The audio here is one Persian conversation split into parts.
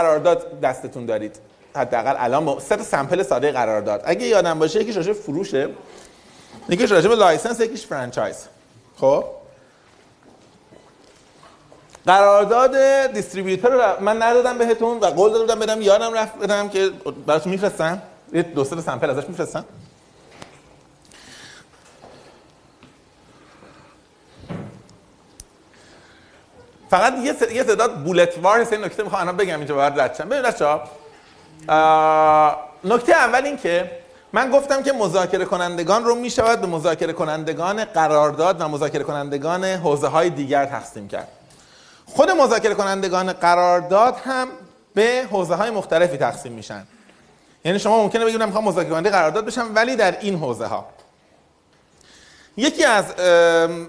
قرارداد دستتون دارید. حداقل الان سه تا sample ساده قرارداد. اگه یادم باشه یکیش راجع فروشه. یکیش راجع به license یکیش franchise. خب؟ قرارداد distributor رو من ندادم بهتون و قول دادم بدم یادم رفت بدم که براتون میفرستم. یه دو سه sample ازش میفرستم. فقط یه س- یه تعداد بولت وار هست این نکته می‌خوام الان بگم اینجا باید رد شم ببین بچه‌ها نکته اول این که من گفتم که مذاکره کنندگان رو می‌شود به مذاکره کنندگان قرارداد و مذاکره کنندگان حوزه های دیگر تقسیم کرد. خود مذاکره کنندگان قرارداد هم به حوزه های مختلفی تقسیم میشن. یعنی شما ممکنه بگید من می‌خوام مذاکره کننده قرارداد بشم ولی در این حوزه ها یکی از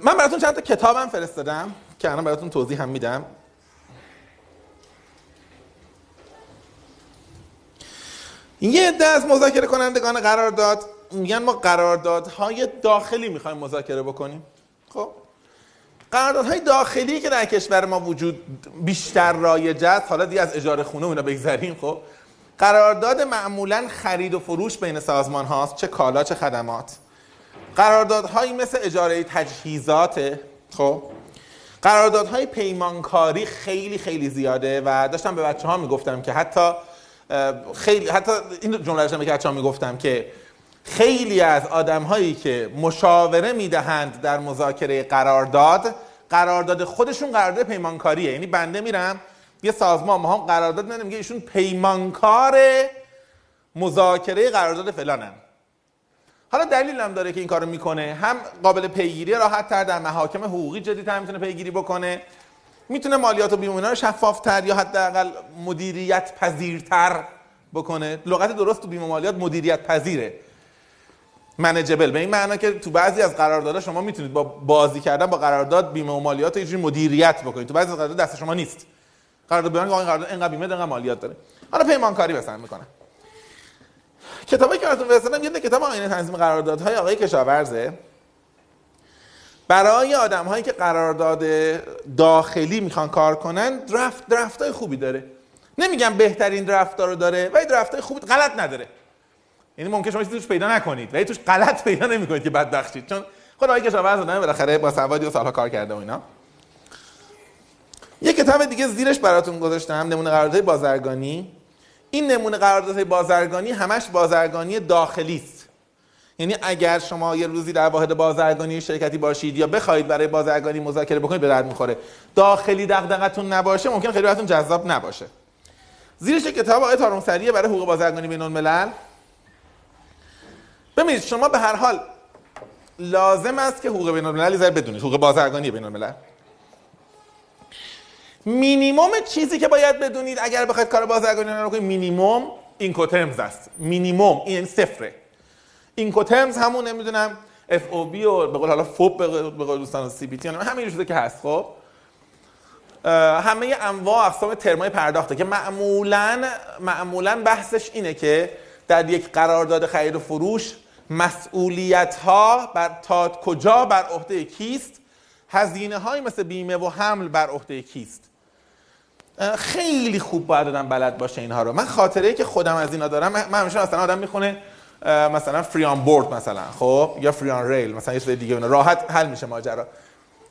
من براتون چند تا کتابم فرستادم. که الان براتون توضیح هم میدم. یه عده از مذاکره کنندگان قرارداد میگن ما قراردادهای داخلی می‌خوایم مذاکره بکنیم. خب؟ قراردادهای داخلی که در کشور ما وجود بیشتر رایج است حالا دیگه از اجاره خونه اونا بگذریم خب؟ قرارداد معمولا خرید و فروش بین سازمان هاست چه کالا چه خدمات. قراردادهایی مثل اجاره تجهیزات خب؟ قراردادهای پیمانکاری خیلی خیلی زیاده و داشتم به بچه ها می‌گفتم که حتی خیلی حتی این جمله داشتم به بچه ها می‌گفتم که خیلی از آدم هایی که مشاوره می‌دهند در مذاکره قرارداد قرارداد خودشون قرارداد پیمانکاریه. یعنی بنده میرم یه سازمان ما هم قرارداد میدم میگه ایشون پیمانکار مذاکره قرارداد فلانن حالا دلیل هم داره که این کارو می‌کنه. هم قابل پیگیری راحت تر در محاکم حقوقی جدیتر می‌تونه پیگیری بکنه. می‌تونه مالیات و بیمه رو شفافتر یا حداقل مدیریت پذیرتر بکنه. لغت درست تو بیمه مالیات مدیریت پذیره منیجبل به این معنا که تو بعضی از قراردادها شما می‌تونید با بازی کردن با قرارداد بیمه و مالیات رو مدیریت بکنید. تو بعضی از قرارداد دست شما نیست. قرارداد بیان قرارداد اینقدر بیمه اینقدر مالیات داره. حالا پیمانکاری بسن می‌کنه کتابی که براتون فرستادم یه کتاب آینه تنظیم قراردادهای آقای کشاورزه برای آدم هایی که قرارداد داخلی می‌خوان کار کنن درفت درفت های خوبی داره. نمیگم بهترین درفت رو داره ولی درفت های خوبی غلط نداره. یعنی ممکن شما چیزی پیدا نکنید ولی توش غلط پیدا نمی‌کنید که بدبخت شید چون خود آقای کشاورز آدم بالاخره با سوادی و سالها کار کرده و اینا. یه کتاب دیگه زیرش براتون گذاشتم نمونه قراردادهای بازرگانی. این نمونه قراردادهای بازرگانی همش بازرگانی داخلی است. یعنی اگر شما یه روزی در واحد بازرگانی شرکتی باشید یا بخواید برای بازرگانی مذاکره بکنید به درد می‌خوره. داخلی دغدغتون نباشه ممکن خیلی براتون جذاب نباشه. زیرش کتاب آقای تارونسریه برای حقوق بازرگانی بین الملل. ببینید شما به هر حال لازم است که حقوق بین الملل بدونید حقوق بازرگانی بین الملل. مینیموم چیزی که باید بدونید اگر بخواید کار بازرگانی رو کنید مینیموم Incoterms است. مینیموم این صفره. Incoterms همون نمی‌دونم FOB و به قول حالا فوب به قول دوستان CPT همین چیزی که هست. خب؟ همه انواع اقسام ترمای پرداخته که معمولا معمولا بحثش اینه که در یک قرارداد خرید و فروش مسئولیت ها بر تا کجا بر عهده کیست؟ هزینه های مثل بیمه و حمل بر عهده کیست؟ خیلی خوب باید آدم بلد باشه اینها رو. من خاطره ای که خودم از اینا دارم من همیشه مثلا آدم می‌خونه مثلا فری آن بورد مثلا خب؟ یا فری آن ریل مثلا یه چیز دیگه اینا راحت حل میشه ماجرا.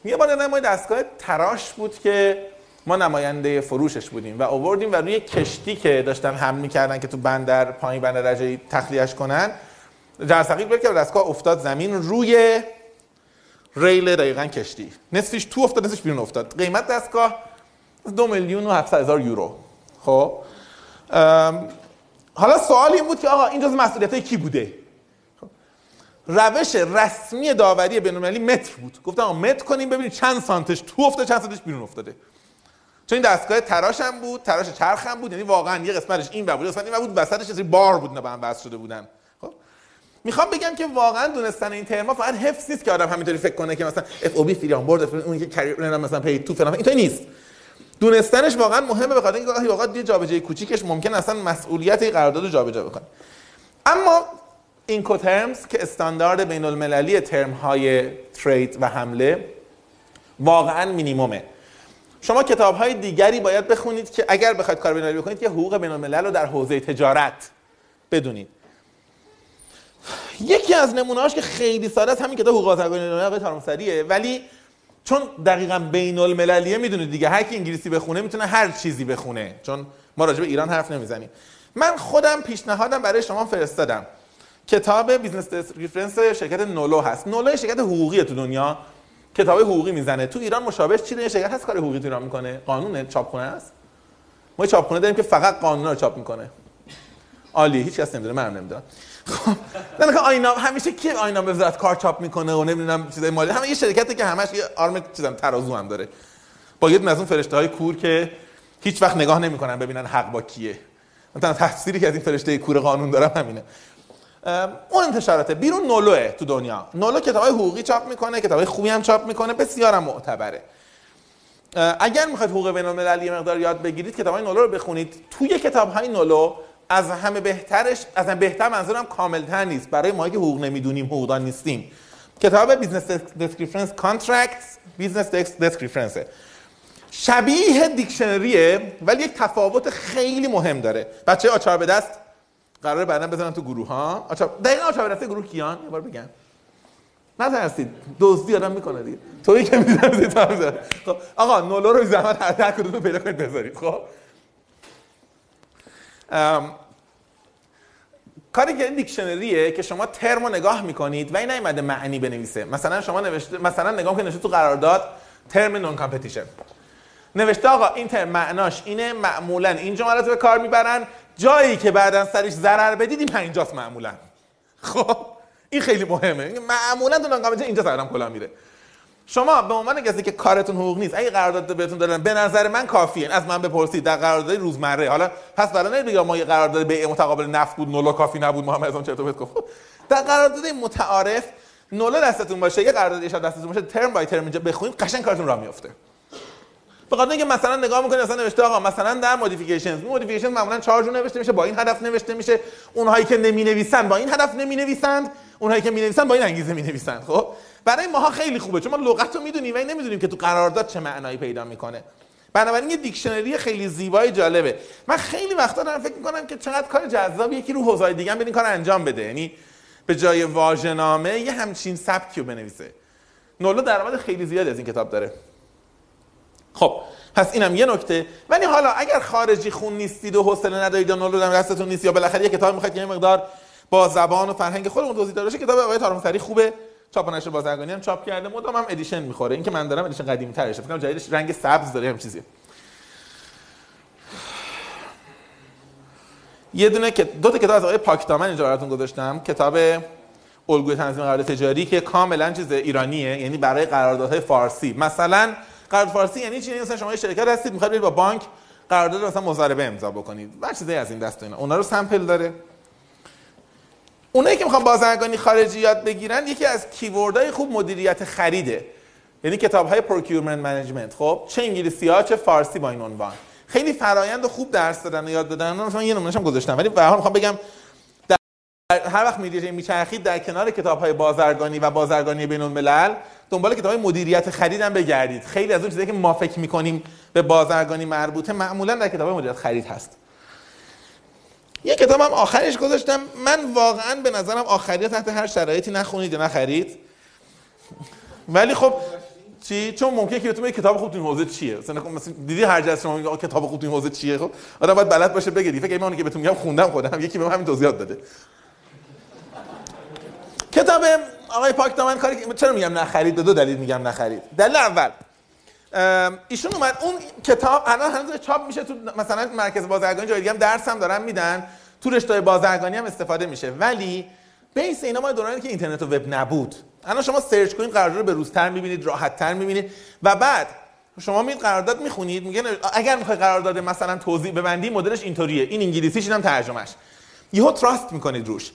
یه بار ما دستگاه تراش بود که ما نماینده فروشش بودیم و آوردیم و روی کشتی که داشتن حمل می‌کردن که تو بندر پایین بندر رجایی تخلیهش کنن جرثقیل بود که دستگاه افتاد زمین روی ریل دقیقا کشتی. نصفش تو افتاد نصفش بیرون افتاد. قیمت دستگاه دو میلیون و 700 هزار یورو. خب؟ حالا سوال این بود که آقا این جز مسئولیت کی بوده؟ خب. روش رسمی داوری بین‌المللی متر بود. گفتم آقا متر کنیم ببینید چند سانتش تو افتاده چند سانتش بیرون افتاده. چون این دستگاه تراش هم بود تراش چرخ هم بود یعنی واقعا یه قسمتش این بود قسمت این بود وسطش یه بار بود اینا به هم شده بودن. خب؟ می‌خوام بگم که واقعا دونستن این ترما فقط حفظ نیست که آدم همینطوری فکر کنه که مثلا FOB free on board اون که مثلا paid to فلان اینطوری نیست. دونستنش واقعا مهمه به خاطر اینکه گاهی اوقات یه جابجایی کوچیکش ممکن اصلا مسئولیت این قرارداد رو جابجا بکنه. اما Incoterms که استاندارد بین المللی ترم های trade و حمله واقعا مینیمومه. شما کتاب های دیگری باید بخونید که اگر بخواید کار بینالمللی بکنید که حقوق بین الملل رو در حوزه تجارت بدونید. یکی از نمونه‌هاش که خیلی ساده است همین کتاب حقوق آقای ولی چون دقیقا بین المللیه می‌دونید دیگه هر کی انگلیسی بخونه می‌تونه هر چیزی بخونه. چون ما راجع به ایران حرف نمی‌زنیم. من خودم پیشنهادم برای شما فرستادم. کتاب business reference شرکت Nolo هست. Nolo شرکت حقوقی تو دنیا. کتاب حقوقی می‌زنه. تو ایران مشابه چی شرکت هست کار حقوقی تو ایران می‌کنه. قانون چاپخونه است ما چاپخونه داریم که فقط قانون رو چاپ می‌کنه. عالی. هیچ کس نمی‌دونه منم نمی‌دونم. خب نه آینا همیشه کی آینا وزارت کار چاپ می‌کنه و نمی‌دونم چیزای مالی؟ همه یه شرکتی که همش یه آرم چیزام ترازو هم داره. با یه از اون فرشته های کور که هیچ وقت نگاه نمی‌کنن ببینن حق با کیه. مثلا تفسیری که از این فرشته کور قانون دارم همینه. اون انتشاراته. بیرون نولوه تو دنیا. نولو کتاب های حقوقی چاپ می‌کنه کتاب خوبی هم چاپ می‌کنه بسیارم معتبره. اگر می‌خواید حقوق بین المللی مقدار یاد بگیرید کتاب های Nolo رو بخونید. توی کتاب های Nolo از همه بهترش از همه بهتر منظورم کاملتر نیست. برای ما که حقوق نمی‌دونیم حقوقدان نیستیم. کتاب business desk reference contracts business desk reference شبیه دیکشنریه ولی یک تفاوت خیلی مهم داره. بچه آچار به دست. قراره بعدا بزنم تو گروه ها. آچار دقیقاً آچار به دست گروه کیان؟ یه بار بگم. نترسید. دزدی آدم می‌کنه دیگه. تویی که می‌ذارید خب آقا نولو رو زحمت هر کدوم پیدا کنید بذارید. خب. که این دیکشنریه که شما ترم رو نگاه می‌کنید و این نیومده معنی بنویسه. مثلا شما نوشته مثلا نگاه کنید تو قرارداد ترم نون کامپتیشن نوشته آقا این ترم معناش اینه معمولا این جملات به کار می‌برن. جایی که بعدا سرش ضرر بدید این پنجاست معمولا. خب؟ این خیلی مهمه. معمولا تو non-competition اینجا سرم کلا میره. شما به عنوان کسی که کارتون حقوق نیست اگه قرارداد بهتون دادن به نظر من کافیه. از من بپرسید در قرارداد روزمره. حالا پس برای بگم ما یه قرارداد بیع متقابل نفت بود Nolo کافی نبود محمد از اون چرت و گفت. در قرارداد متعارف Nolo دستتون باشه یه قرارداد اشاره دستتون باشه term by term اینجا بخونید قشنگ کارتون راه میفته به خاطر اینکه مثلا نگاه می‌کنید مثلا نوشته آقا مثلا در modifications modification معمولا چهار جور نوشته میشه با این هدف نوشته میشه. اونهایی که نمی نویسن با این هدف نمی نویسند اونهایی که می نویسن با این انگیزه می نویسن خب؟ برای ماها خیلی خوبه چون ما لغت رو می‌دونیم و نمی‌دونیم که تو قرارداد چه معنایی پیدا می‌کنه. بنابراین یه دیکشنری خیلی زیبای جالبه. من خیلی وقتا دارم فکر می‌کنم که چقدر کار جذاب یکی رو حوزه دیگه هم کار انجام بده. یعنی به جای واژه‌نامه یه همچین سبکی رو بنویسه. نولو درآمد خیلی زیادی از این کتاب داره. خب پس اینم یه نکته. ولی حالا اگر خارجی خون نیستید و حوصله ندارید یا نولو در دستتون نیست یا بالاخره یه کتاب می‌خواید که یه مقدار با زبان و فرهنگ خودمون توضیح داده کتاب آقای تارمسری خوبه. چاپ و نشر بازرگانی هم چاپ کرده مدام هم edition می‌خوره. این که من دارم edition قدیمی ترشه فکر کنم جدیدش رنگ سبز داره هم چیزی یه دونه دو تا کتاب از آقای پاکدامن اینجا براتون گذاشتم. کتاب الگوی تنظیم قرارداد تجاری که کاملا چیز ایرانیه یعنی برای قراردادهای فارسی. مثلا قرارداد فارسی یعنی چی؟ یعنی مثلا شما یه شرکت هستید می‌خواید با بانک قرارداد مثلا مضاربه امضا بکنید. هر چیزی از این دست اینا. اونا رو sample داره. اونایی که می‌خوان بازرگانی خارجی یاد بگیرن یکی از keyword های خوب مدیریت خریده. یعنی کتاب های procurement management خب چه انگلیسی ها چه فارسی با این عنوان. خیلی فرایند خوب درس دادن و یاد دادن من یه نمونهشم گذاشتم ولی به می‌خوام بگم در هر وقت میدیه میچرخید در کنار کتاب های بازرگانی و بازرگانی بین الملل دنبال کتاب های مدیریت خرید هم بگردید. خیلی از اون چیزایی که ما فکر می‌کنیم به بازرگانی مربوطه معمولا در کتاب مدیریت خرید هست. یه کتابم آخرش گذاشتم. من واقعا به نظرم آخری تحت هر شرایطی نخونید یا نخرید. ولی خب چی؟ چون ممکنه که بهتون کتاب خوب تو حوزه چیه؟ مثلا مثلا دیدی هر جلسه شما کتاب خوب تو حوزه چیه؟ خب آدم باید بلد باشه بگه فکر من که بهتون میگم خوندم خودم. یکی به همین توضیحات داده. کتاب آقای پاک دامن کاری چرا میگم نخرید؟ به دو دلیل میگم نخرید. دلیل اول ایشون اومد اون کتاب الان هنوز چاپ میشه تو مثلا مرکز بازرگانی جای دیگه هم درس هم دارن میدن. تو رشته بازرگانی هم استفاده میشه. ولی base اینا ما دورانی که اینترنت و وب نبود. الان شما search کنید قرارداد رو به روزتر می‌بینید راحتتر می‌بینید. و بعد شما میید قرارداد می‌خونید میگن اگر می‌خوای قرارداد مثلا توزیع ببندی مدلش اینطوریه. این انگلیسیش اینم ترجمهش. یهو trust می‌کنید روش.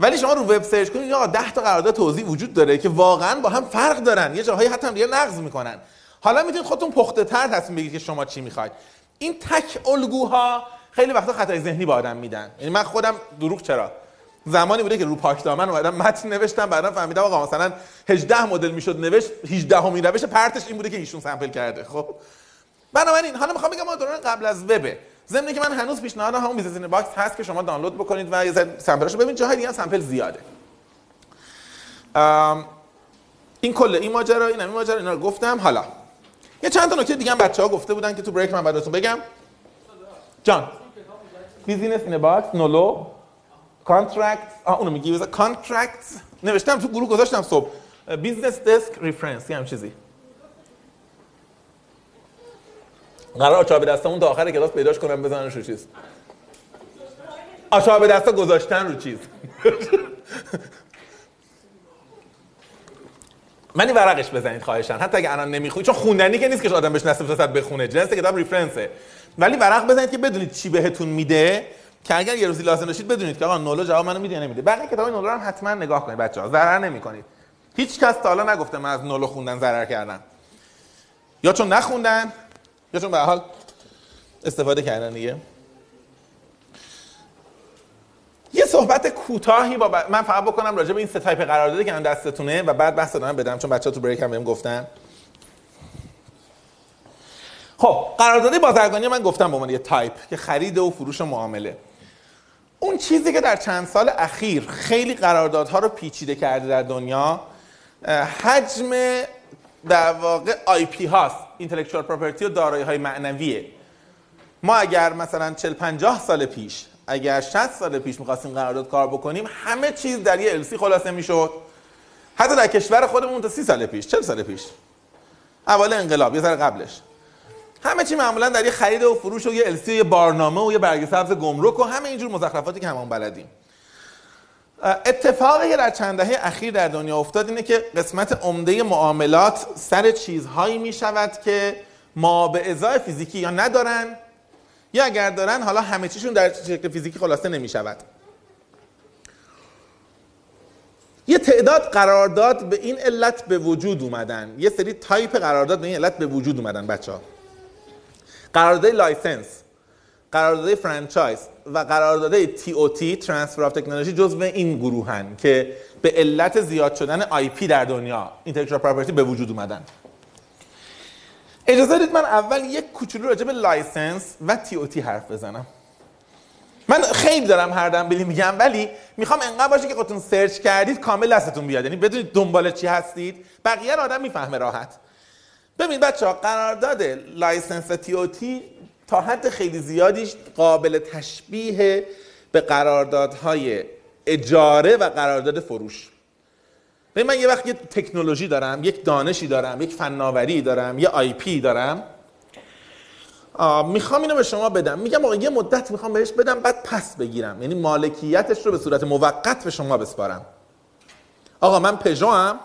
ولی شما رو وب search کنید آقا 10 تا قرارداد توزیع وجود داره که واقعا با هم فرق دارن. یه جاهایی حتی هم دیگه نقض می‌کنن. حالا می‌تونید خودتون پخته تر تصمیم بگیرید که شما چی می‌خواید. این تک الگوها خیلی وقتا خطای ذهنی به آدم میدن. یعنی من خودم دروغ چرا؟ زمانی بوده که رو پاکدامن اومدم متن نوشتم بعدا فهمیدم آقا مثلا 18 مدل می‌شد نوشت 18 همین روش پرتش این بوده که ایشون sample کرده. خب. بنابراین حالا می‌خوام بگم ما دوران قبل از وبه ضمن که من هنوز پیشنهاد همون business box هست که شما دانلود بکنید و یه sample اشو ببینید. جاهای دیگه sample زیاده. این کل این ماجرا این این ماجرا اینا رو گفتم. حالا یه چند تا نکته دیگه هم بچه‌ها گفته بودن که تو break من بعدتون بگم. جان. business in a box Nolo. contract آ اونو میگی contract نوشتم تو گروه گذاشتم صبح. business desk reference یه چیزی. قرار آچار دستمون تا آخر کلاس پیداش کنم بزننش رو چیز. آچار دستا گذاشتن رو چیز. منی ورقش بزنید خواهشاً. حتی اگه الان نمی‌خونید چون خوندنی که نیست که آدم بهش نصف فرصت بخونه. جنس کتاب reference ه ولی ورق بزنید که بدونید چی بهتون میده که اگر یه روزی لازم داشتید بدونید که آقا Nolo جواب منو میده یا نمیده. بقیه کتاب Nolo هم حتما نگاه کنید بچه‌ها. ضرر نمی‌کنید. هیچ کس تا حالا نگفته من از Nolo خوندن ضرر کردم. یا چون نخوندن یا چون به حال استفاده کردن دیگه. یه صحبت کوتاهی با من فقط بکنم راجع به این سه تایپ قراردادی که من دستتونه و بعد بحث دادم بدم چون بچه‌ها تو break هم بهم گفتن. خب قرارداد بازرگانی من گفتم به عنوان یه تایپ که خرید و فروش و معامله. اون چیزی که در چند سال اخیر خیلی قراردادها رو پیچیده کرده در دنیا حجم در واقع IP هاست intellectual property و دارایی های معنویه. ما اگر مثلا 40 50 سال پیش اگر 60 سال پیش می‌خواستیم قرارداد کار بکنیم همه چیز در یه LC خلاصه می‌شد. حتی در کشور خودمون تا 30 سال پیش 40 سال پیش. اول انقلاب یه ذره قبلش. همه چی معمولا در یه خرید و فروش و یه السی و یه بارنامه و یه برگ سبز گمرک و همه اینجور مزخرفاتی که همون بلدیم. اتفاقی که در چند دهه اخیر در دنیا افتاد اینه که قسمت عمده معاملات سر چیزهایی می شود که ما به ازای فیزیکی یا ندارن یا اگر دارن حالا همه چیشون در شکل فیزیکی خلاصه نمی شود یه تعداد قرارداد به این علت به وجود اومدن. یه سری تایپ قرارداد به این علت به وجود اومدن بچه ها قرارداد license قرارداد franchise و قرارداد TOT transfer of technology جزو این گروهن که به علت زیاد شدن IP در دنیا intellectual property به وجود اومدن. اجازه دید من اول یک کوچولو راجع به license و TOT حرف بزنم. من خیلی دارم هردمبیلی میگم ولی می‌خوام انقدر باشه که خودتون search کردید کامل دستتون بیاد. یعنی بدونید دنبال چی هستید. بقیه آدم می‌فهمه راحت. ببین بچه ها قرارداد license TOT تا حد خیلی زیادیش قابل تشبیه به قراردادهای اجاره و قرارداد فروش. من یه وقت یه تکنولوژی دارم یک دانشی دارم یک فناوری دارم یه IP دارم. می‌خوام اینو به شما بدم. میگم آقا یه مدت می‌خوام بهش بدم بعد پس بگیرم. یعنی مالکیتش رو به صورت موقت به شما بسپارم. آقا من پژو هم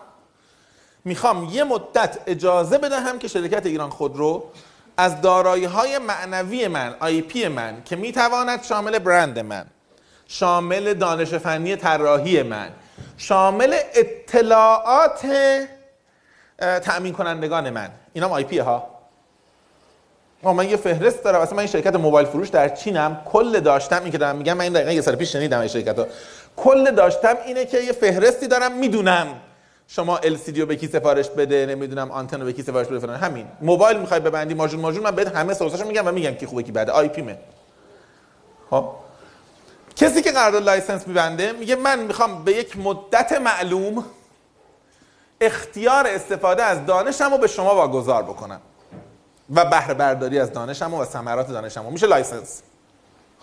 می‌خوام یه مدت اجازه بدهم که شرکت ایران خودرو از دارایی های معنوی من آی پی من که می‌تواند شامل برند من شامل دانش فنی طراحی من شامل اطلاعات تأمین کنندگان من. اینا هم IP ها. من یه فهرست دارم. اصلا من این شرکت موبایل فروش در چینم. کل دانشم این که دارم میگم من این دقیقا یه سال پیش شنیدم این شرکت ها کل دانشم اینه که یه فهرستی دارم می‌دونم. شما LCD رو به کی سفارش بده نمی‌دونم آنتن رو به کی سفارش بده فلان. همین. موبایل می‌خوای ببندی ماژول ماژول من بهت همه سورساشو میگم و میگم کی خوبه کی بده. IP مه. خب؟ کسی که قرارداد license میبنده میگه من می‌خوام به یک مدت معلوم اختیار استفاده از دانشم به شما واگذار بکنم و بهره برداری از دانشم و ثمرات دانشم میشه license.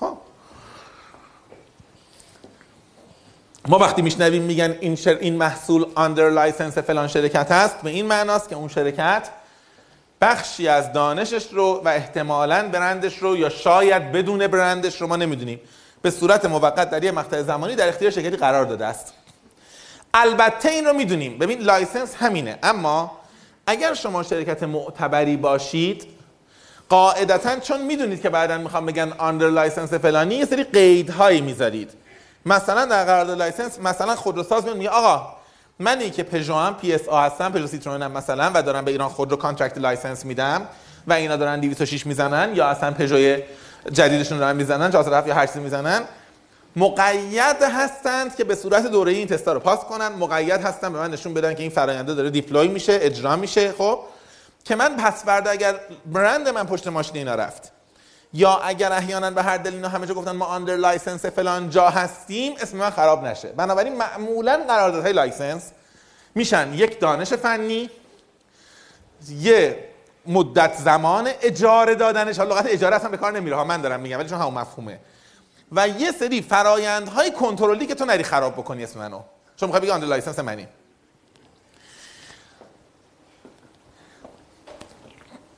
خب. ما وقتی میشنویم میگن این, شر... این محصول under license فلان شرکت هست به این معناست که اون شرکت بخشی از دانشش رو و احتمالا برندش رو یا شاید بدون برندش رو ما نمی‌دونیم. به صورت موقت در یه مقطع زمانی در اختیار شرکتی قرار داده است. البته این رو می‌دونیم. ببین license همینه. اما اگر شما شرکت معتبری باشید قاعدتا چون می‌دونید که بعدا می‌خوام بگن under license فلانی یه سری قیدهایی می‌ذارید. مثلا در قرارداد license مثلا خودروساز میگه آقا منی که پژو هم PSA هستم پژو سیترون مثلا و دارم به ایران خودرو contract license میدم و اینا دارن 206 می‌زنن یا اصلا پژو جدیدشون دارن می‌زنن 407 یا 8 می‌زنن. مقید هستند که به صورت دوره‌ای این تستا رو پاس کنن. مقید هستن به من نشون بدن که این فراینده داره deploy میشه اجرا میشه خب. که من پس فردا اگر برند من پشت ماشین اینا رفت یا اگر احیانا به هر دلیل اینا همه جا گفتن ما under license فلان جا هستیم اسم من خراب نشه. بنابراین معمولا قراردادهای license میشن. یک دانش فنی یه مدت زمان اجاره دادنش. حالا لغت اجاره اصلا به کار نمیره. من دارم میگم ولی چون همون مفهومه. و یه سری فرایندهای کنترلی که تو نری خراب بکنی اسم منو. چون می‌خوای بگی under license منی.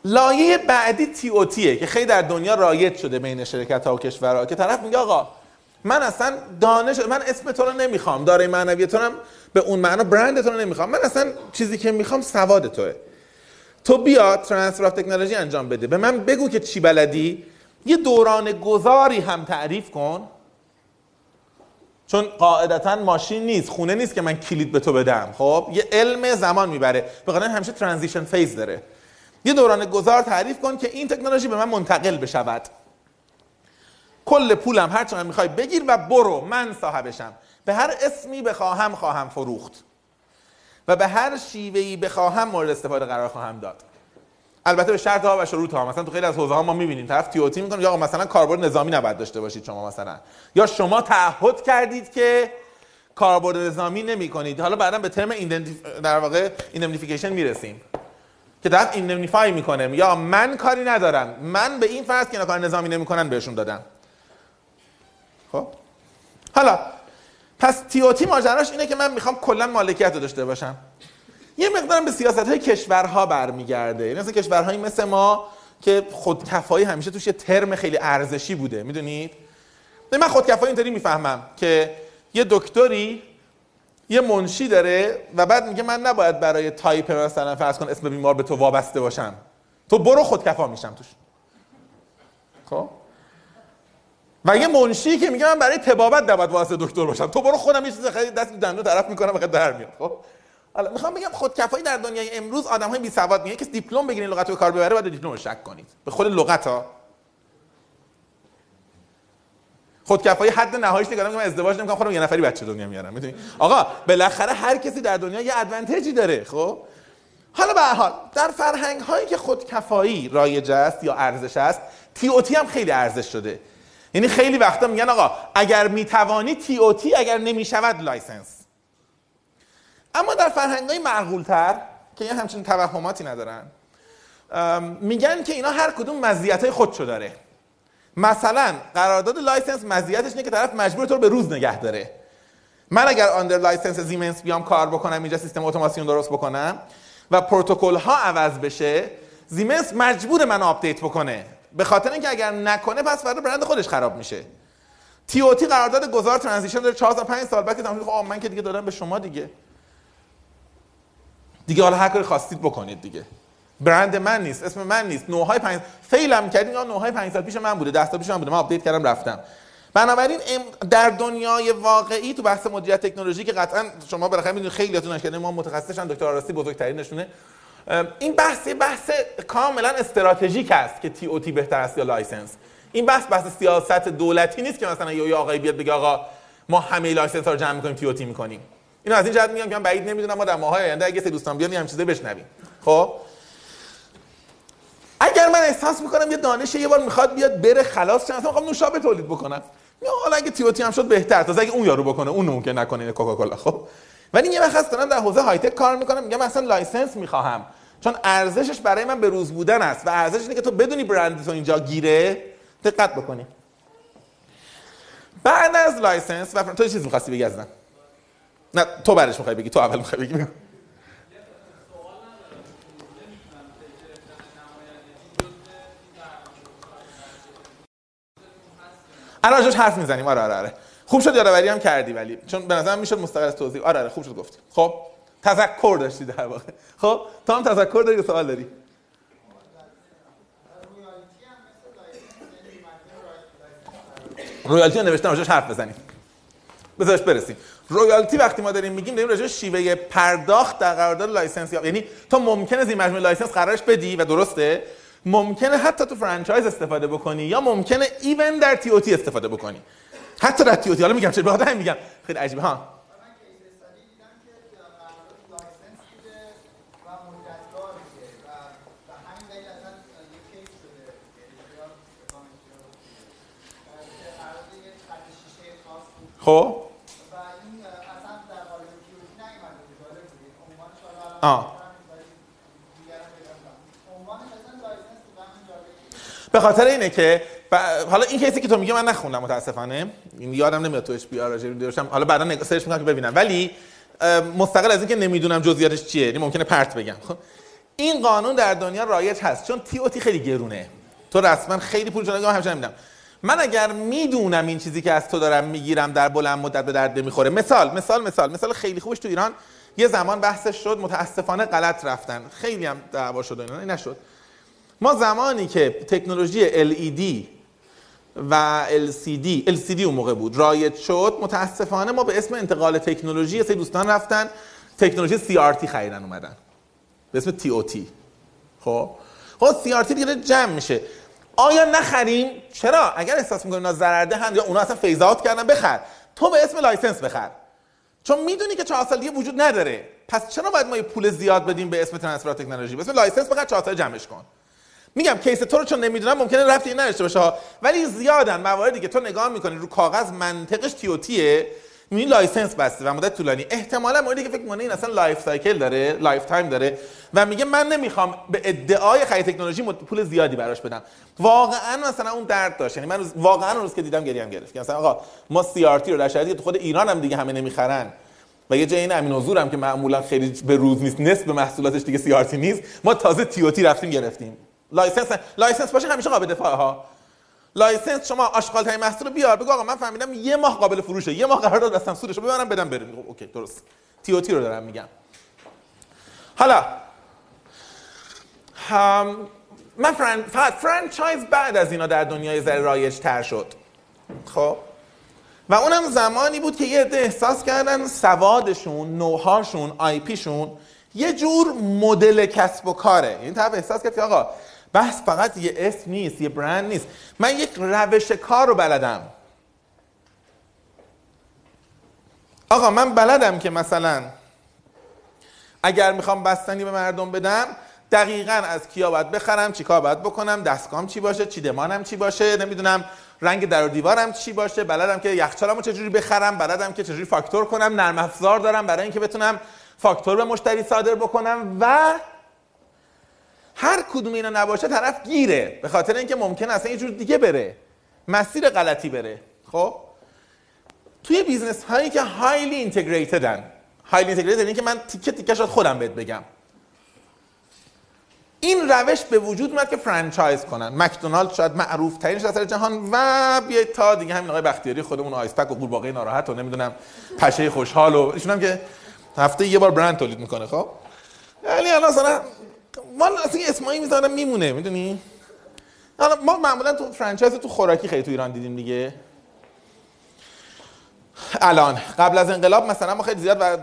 لایه بعدی TOT ئه که خیلی در دنیا رایج شده بین شرکت ها و کشورها. که طرف میگه آقا من اصلا دانش من اسم تو رو نمی‌خوام. دارایی معنوی تو به اون معنا برند تو رو نمی‌خوام. من اصلا چیزی که می‌خوام سواد توه. تو بیا transfer of technology انجام بده. به من بگو که چی بلدی. یه دوران گذاری هم تعریف کن. چون قاعدتا ماشین نیست خونه نیست که من کلید به تو بدم. خب؟ یه علم زمان می‌بره. به همیشه ترانزیشن فیز داره. یه دوران گذار تعریف کن که این تکنولوژی به من منتقل بشود. کل پولم هر چقدر می‌خوای بگیر و برو. من صاحبشم. به هر اسمی بخواهم خواهم فروخت. و به هر شیوهی بخواهم مورد استفاده قرار خواهم داد. البته به شرط ها و شروط ها مثلا تو خیلی از حوزه ها ما می‌بینیم طرف TOT می‌کنه یا مثلا کاربرد نظامی نباید داشته باشید شما مثلا. یا شما تعهد کردید که کاربرد نظامی نمی کنید حالا بعدا به ترم در واقع indemnification می‌رسیم. که طرف indemnify می‌کنه یا من کاری ندارم من به این فرض که کار نظامی نمی‌کنن بهشون دادم. خب؟ حالا پس TOT ماجراش اینه که من می‌خوام کلا مالکیت رو داشته باشم. یه مقدارم به سیاست های کشورها برمیگرده. یعنی مثل کشورهایی مثل ما که خودکفایی همیشه توش یه ترم خیلی ارزشی بوده. می‌دونید؟ من خودکفایی اینطوری می‌فهمم که یه دکتری یه منشی داره و بعد میگه من نباید برای تایپ مثلا فرض کن اسم بیمار به تو وابسته باشم. تو برو خودکفا میشم توش. خب؟ و یه منشی که میگه من برای تبابت نباید واسه دکتر باشم. تو برو خودم یه چیز خیلی دست دندون طرف می‌کنم و در میاد. خب؟ حالا می‌خوام بگم خودکفایی در دنیای امروز آدم های بی سواد میگه که دیپلم بگیرین لغت رو کار ببره بعد دیپلم رو شک کنید. به خود لغت ها. خودکفایی حد نهاییش نگاه که من ازدواج نمی‌کنم خودم یه نفری بچه دنیا میارم می‌دونی؟ آقا بالاخره هر کسی در دنیا یه advantage ی داره خب؟ حالا به هر حال در فرهنگ هایی که خودکفایی رایج است یا ارزش است TOT هم خیلی ارزش شده. یعنی خیلی وقتا میگن آقا اگر می‌توانی TOT اگر نمی‌شود license. اما در فرهنگ های معقول تر که یه همچین توهماتی ندارن میگن که اینا هر کدوم مزیت های خودشو داره. مثلا قرارداد license مزیتش اینه که طرف مجبور تو رو به روز نگه داره. من اگر under license زیمنس بیام کار بکنم اینجا سیستم اتوماسیون درست بکنم و پروتکل ها عوض بشه زیمنس مجبور من update بکنه. به خاطر اینکه اگر نکنه پس فردا برند خودش خراب میشه. TOT قرارداد گذار transition داره 4 تا 5 سال. بعد که خب من که دیگه دادم به شما دیگه. دیگه حالا هر کاری خواستید بکنید دیگه. برند من نیست اسم من نیست. know-how ی 5 فیلم کردین یا know-how ی 5 سال پیش من بوده 10 سال پیش من بوده. من update کردم رفتم. بنابراین در دنیای واقعی تو بحث مدیریت تکنولوژی که قطعا شما بالاخره می‌دونید خیلیاتون کردن ما متخصصشن دکتر آراستی بزرگترینشونه. این بحث بحث کاملا استراتژیک است که TOT بهتر است یا license. این بحث بحث سیاست دولتی نیست که مثلا یه آقای بیاد بگه آقا ما همه license ها رو جمع می‌کنیم TOT می‌کنیم. اینو از این جهت میگم که من بعید نمی‌دونم ما در ماهای آینده اگه سه دوستان بیان هم چیزی بشنویم. خب؟ اگر من احساس می‌کنم یه دانش یه بار می‌خواد بیاد بره خلاص چند اصلا می‌خوام نوشابه تولید بکنم. یا حالا اگه TOT هم شد بهتر تا اگه اون یارو بکنه اون ممکن نکنه کوکاکولا خب؟ ولی یه وقت دارم در حوزه های tech کار می‌کنم میگم مثلا license می‌خواهم. چون ارزشش برای من به روز بودن است و ارزشش اینه که تو بدونی برند تو اینجا گیره دقت بکنی. بعد از لایسنس و تو چیز می‌خواستی بگی از نه تو برش می‌خوای بگی تو اول می‌خوای بگی الان حرف می‌زنیم. آره آره آره. خوب شد یادآوری هم کردی ولی. چون به نظرم می‌شد مستقل توضیح. آره آره خوب شد گفتی. خب تذکر داشتی در واقع. خب تو هم تذکر داری سوال داری؟ royalty نوشتم راجعش حرف بزنیم. بذارش برسیم. royalty وقتی ما داریم میگیم داریم راجع شیوه پرداخت در قرارداد license یعنی تو ممکنه از این مجموعه license قرارش بدی و درسته؟ ممکنه حتی تو franchise استفاده بکنی یا ممکنه even در TOT استفاده بکنی. حتی در TOT حالا میگم چه بعدا میگم. خیلی عجیبه ها. خب؟ آه. به خاطر اینه که حالا این case ی که تو میگه من نخوندم متاسفانه. این یادم نمیاد تو HBR داشتم حالا بعدا نگ- search می‌کنم که ببینم. ولی مستقل از اینکه نمی‌دونم جزئیاتش چیه. یعنی ممکنه پرت بگم. خب این قانون در دنیا رایج هست. چون TOT خیلی گرونه. تو رسما خیلی پول جلوی همیشه نمیدم من اگر می‌دونم این چیزی که از تو دارم می‌گیرم در بلند مدت به درد می‌خوره مثال مثال مثال مثال خیلی خوبش تو ایران. یه زمان بحثش شد متاسفانه غلط رفتن. خیلی هم دعوا شد و اینا. این نشد. ما زمانی که تکنولوژی LED و LCD LCD اون موقع بود. رایج شد. متاسفانه ما به اسم انتقال تکنولوژی یه دوستان رفتن. تکنولوژی CRT خریدن اومدن. به اسم TOT خب؟ خب CRT دیگه جمع میشه. آیا نخریم؟ چرا؟ اگر احساس می‌کنیم اونا ضرر دهند یا اونا اصلا phase out کردن بخر. تو به اسم license بخر. چون می‌دونی که چهار سال دیگه وجود نداره. پس چرا باید ما یه پول زیاد بدیم به اسم transfer تکنولوژی؟ به اسم license بخر چهار سال جمعش کن. میگم case تو رو چون نمی‌دونم ممکنه ربطی نداشته باشه. ولی زیادن مواردی که تو نگاه می‌کنی رو کاغذ منطقش TOT ئه ولی license بسته و مدت طولانی. احتمالا موردی که فکر کنه این اصلا life cycle داره lifetime داره و میگه من نمی‌خوام به ادعای خرید تکنولوژی پول زیادی براش بدم. واقعا مثلا اون درد داشت. یعنی من واقعا اون روز که دیدم گریم گرفت. که مثلا آقا ما CRT رو در شرایطی که خود ایران هم دیگه همه نمی‌خرن و یه جای این امین حضور هم که معمولا خیلی به روز نیست نصف محصولاتش دیگه CRT نیست ما تازه TOT رفتیم گرفتیم. license license باشه همیشه قابل دفاع ها. license شما آشغال ترین محصول رو بیار. بگو آقا من فهمیدم یه ماه قابل فروشه. یه ماه قرار داد دستم سودش رو ببرم بدم بریم okay درست. TOT رو دارم میگم. حالا هم من fran... فقط franchise بعد از اینا در دنیای ذره رایج تر شد. خب؟ و اونم زمانی بود که یه عده احساس کردن سوادشون know-how شون IP شون یه جور مدل کسب و کاره. این طرف احساس کرد که آقا بحث فقط یه اسم نیست یه برند نیست. من یک روش کار رو بلدم. آقا من بلدم که مثلا اگر می‌خوام بستنی به مردم بدم دقیقا از کیا باید بخرم چیکار باید بکنم دستگام چی باشه چیدمانم چی باشه نمی‌دونم رنگ در و دیوارم چی باشه بلدم که یخچالمو چجوری بخرم بلدم که چجوری فاکتور کنم نرم افزار دارم برای اینکه بتونم فاکتور به مشتری صادر بکنم و هر کدوم اینا نباشه طرف گیره. به خاطر اینکه ممکن اصلا یه جور دیگه بره. مسیر غلطی بره. خب؟ توی business هایی که highly integrated ن highly integrated یعنی که من تیکه تیکه شاید خودم بهت بگم. این روش به وجود اومد که franchise کنن. مکدونالد شاید معروف ترین در جهان و بیاید تا دیگه همین آقای بختیاری خودمون آیس‌پک و قورباغه ناراحت و نمی‌دونم پشه خوشحال و ایشون هم که هفته یه بار برند تولید می‌کنه خب؟ یعنی الان مثلا ما اصلا یه اسمایی می‌ذارم میمونه می‌دونی؟ حالا ما معمولا تو franchise تو خوراکی خیلی تو ایران دیدیم دیگه. الان قبل از انقلاب مثلا ما خیلی زیاد و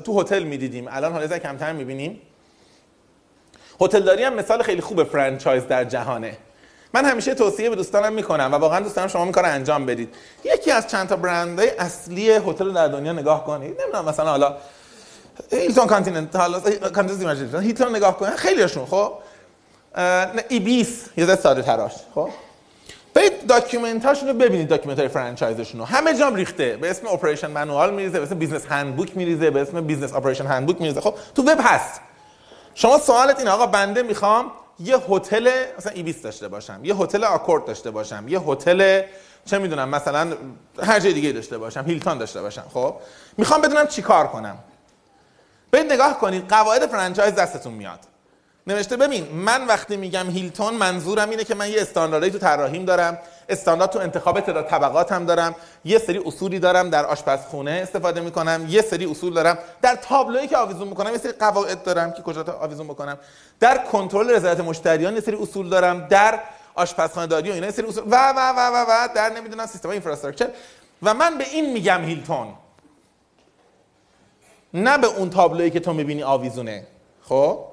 تو هتل می‌دیدیم. الان حالا کمتر می‌بینیم. هتلداری هم مثال خیلی خوب franchise در جهانه. من همیشه توصیه به دوستانم می‌کنم و واقعا دوست دارم شما این کار انجام بدید. یکی از چند تا برندهای اصلی هتل در دنیا نگاه کنید. نمی‌دونم مثلا حالا هیلتون کانتیننتال کانتیننتال ریجنسی هیلتون نگاه کنید خیلیشون خب؟ ایبیس یه ذره ساده تراش خب؟ برید document اشون رو ببینید document های franchise شون رو. همه جام ریخته. به اسم operation manual میریزه به اسم business handbook میریزه به اسم business operation handbook میریزه. خب تو وب هست. شما سوالت اینه آقا بنده می‌خوام یه هتل مثلا ایبیس داشته باشم یه هتل آکور داشته باشم یه هتل چه می‌دونم مثلا هر جای دیگه داشته باشم هیلتون داشته باشم خب؟ می‌خوام بدونم چیکار کنم. برید نگاه کنید قواعد franchise دستتون میاد. نوشته ببین من وقتی میگم هیلتون منظورم اینه که من یه استانداردی تو طراحیم دارم استاندارد تو انتخاب تعداد طبقات هم دارم یه سری اصولی دارم در آشپزخونه استفاده می‌کنم یه سری اصول دارم در تابلویی که آویزون می‌کنم یه سری قواعد دارم که کجا آویزون بکنم در کنترل رضایت مشتریان یه سری اصول دارم در آشپزخانه داری و اینا یه سری اصول و و و و و در نمی‌دونم سیستم infrastructure. و من به این میگم هیلتون. نه به اون تابلویی که تو می‌بینی آویزونه. خب؟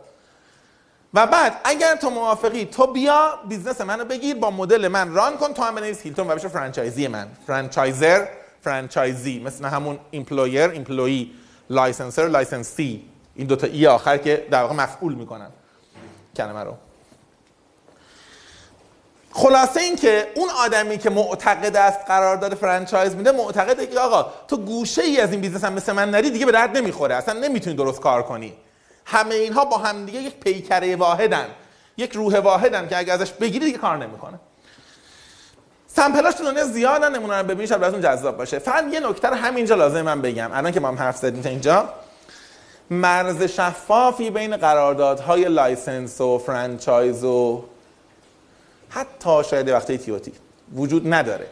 و بعد اگر تو موافقی تو بیا business منو بگیر با مدل من run کن تو هم بنویس هیلتون و بشه franchisee من. franchiser franchisee مثل همون employer employee licensor licensee این دوتا ای آخر که در واقع مفعول می‌کنن. کلمه رو. خلاصه این که اون آدمی که معتقد است قرارداد franchise میده معتقده که آقا تو گوشه ای از این business هم مثل من نری دیگه به درد نمی‌خوره اصلا نمی‌تونی درست کار کنی. همه اینها با هم دیگه یک پیکره واحدن یک روح واحدن که اگه ازش بگیری دیگه کار نمی‌کنه. sample اش تو دنیا زیادن نمونه رو ببینید شاید براتون جذاب باشه. فقط یه نکته رو همینجا لازم من بگم. الان که ما هم حرف زدیم اینجا. مرز شفافی بین قراردادهای license و franchise و حتی شاید وقتی TOT وجود نداره.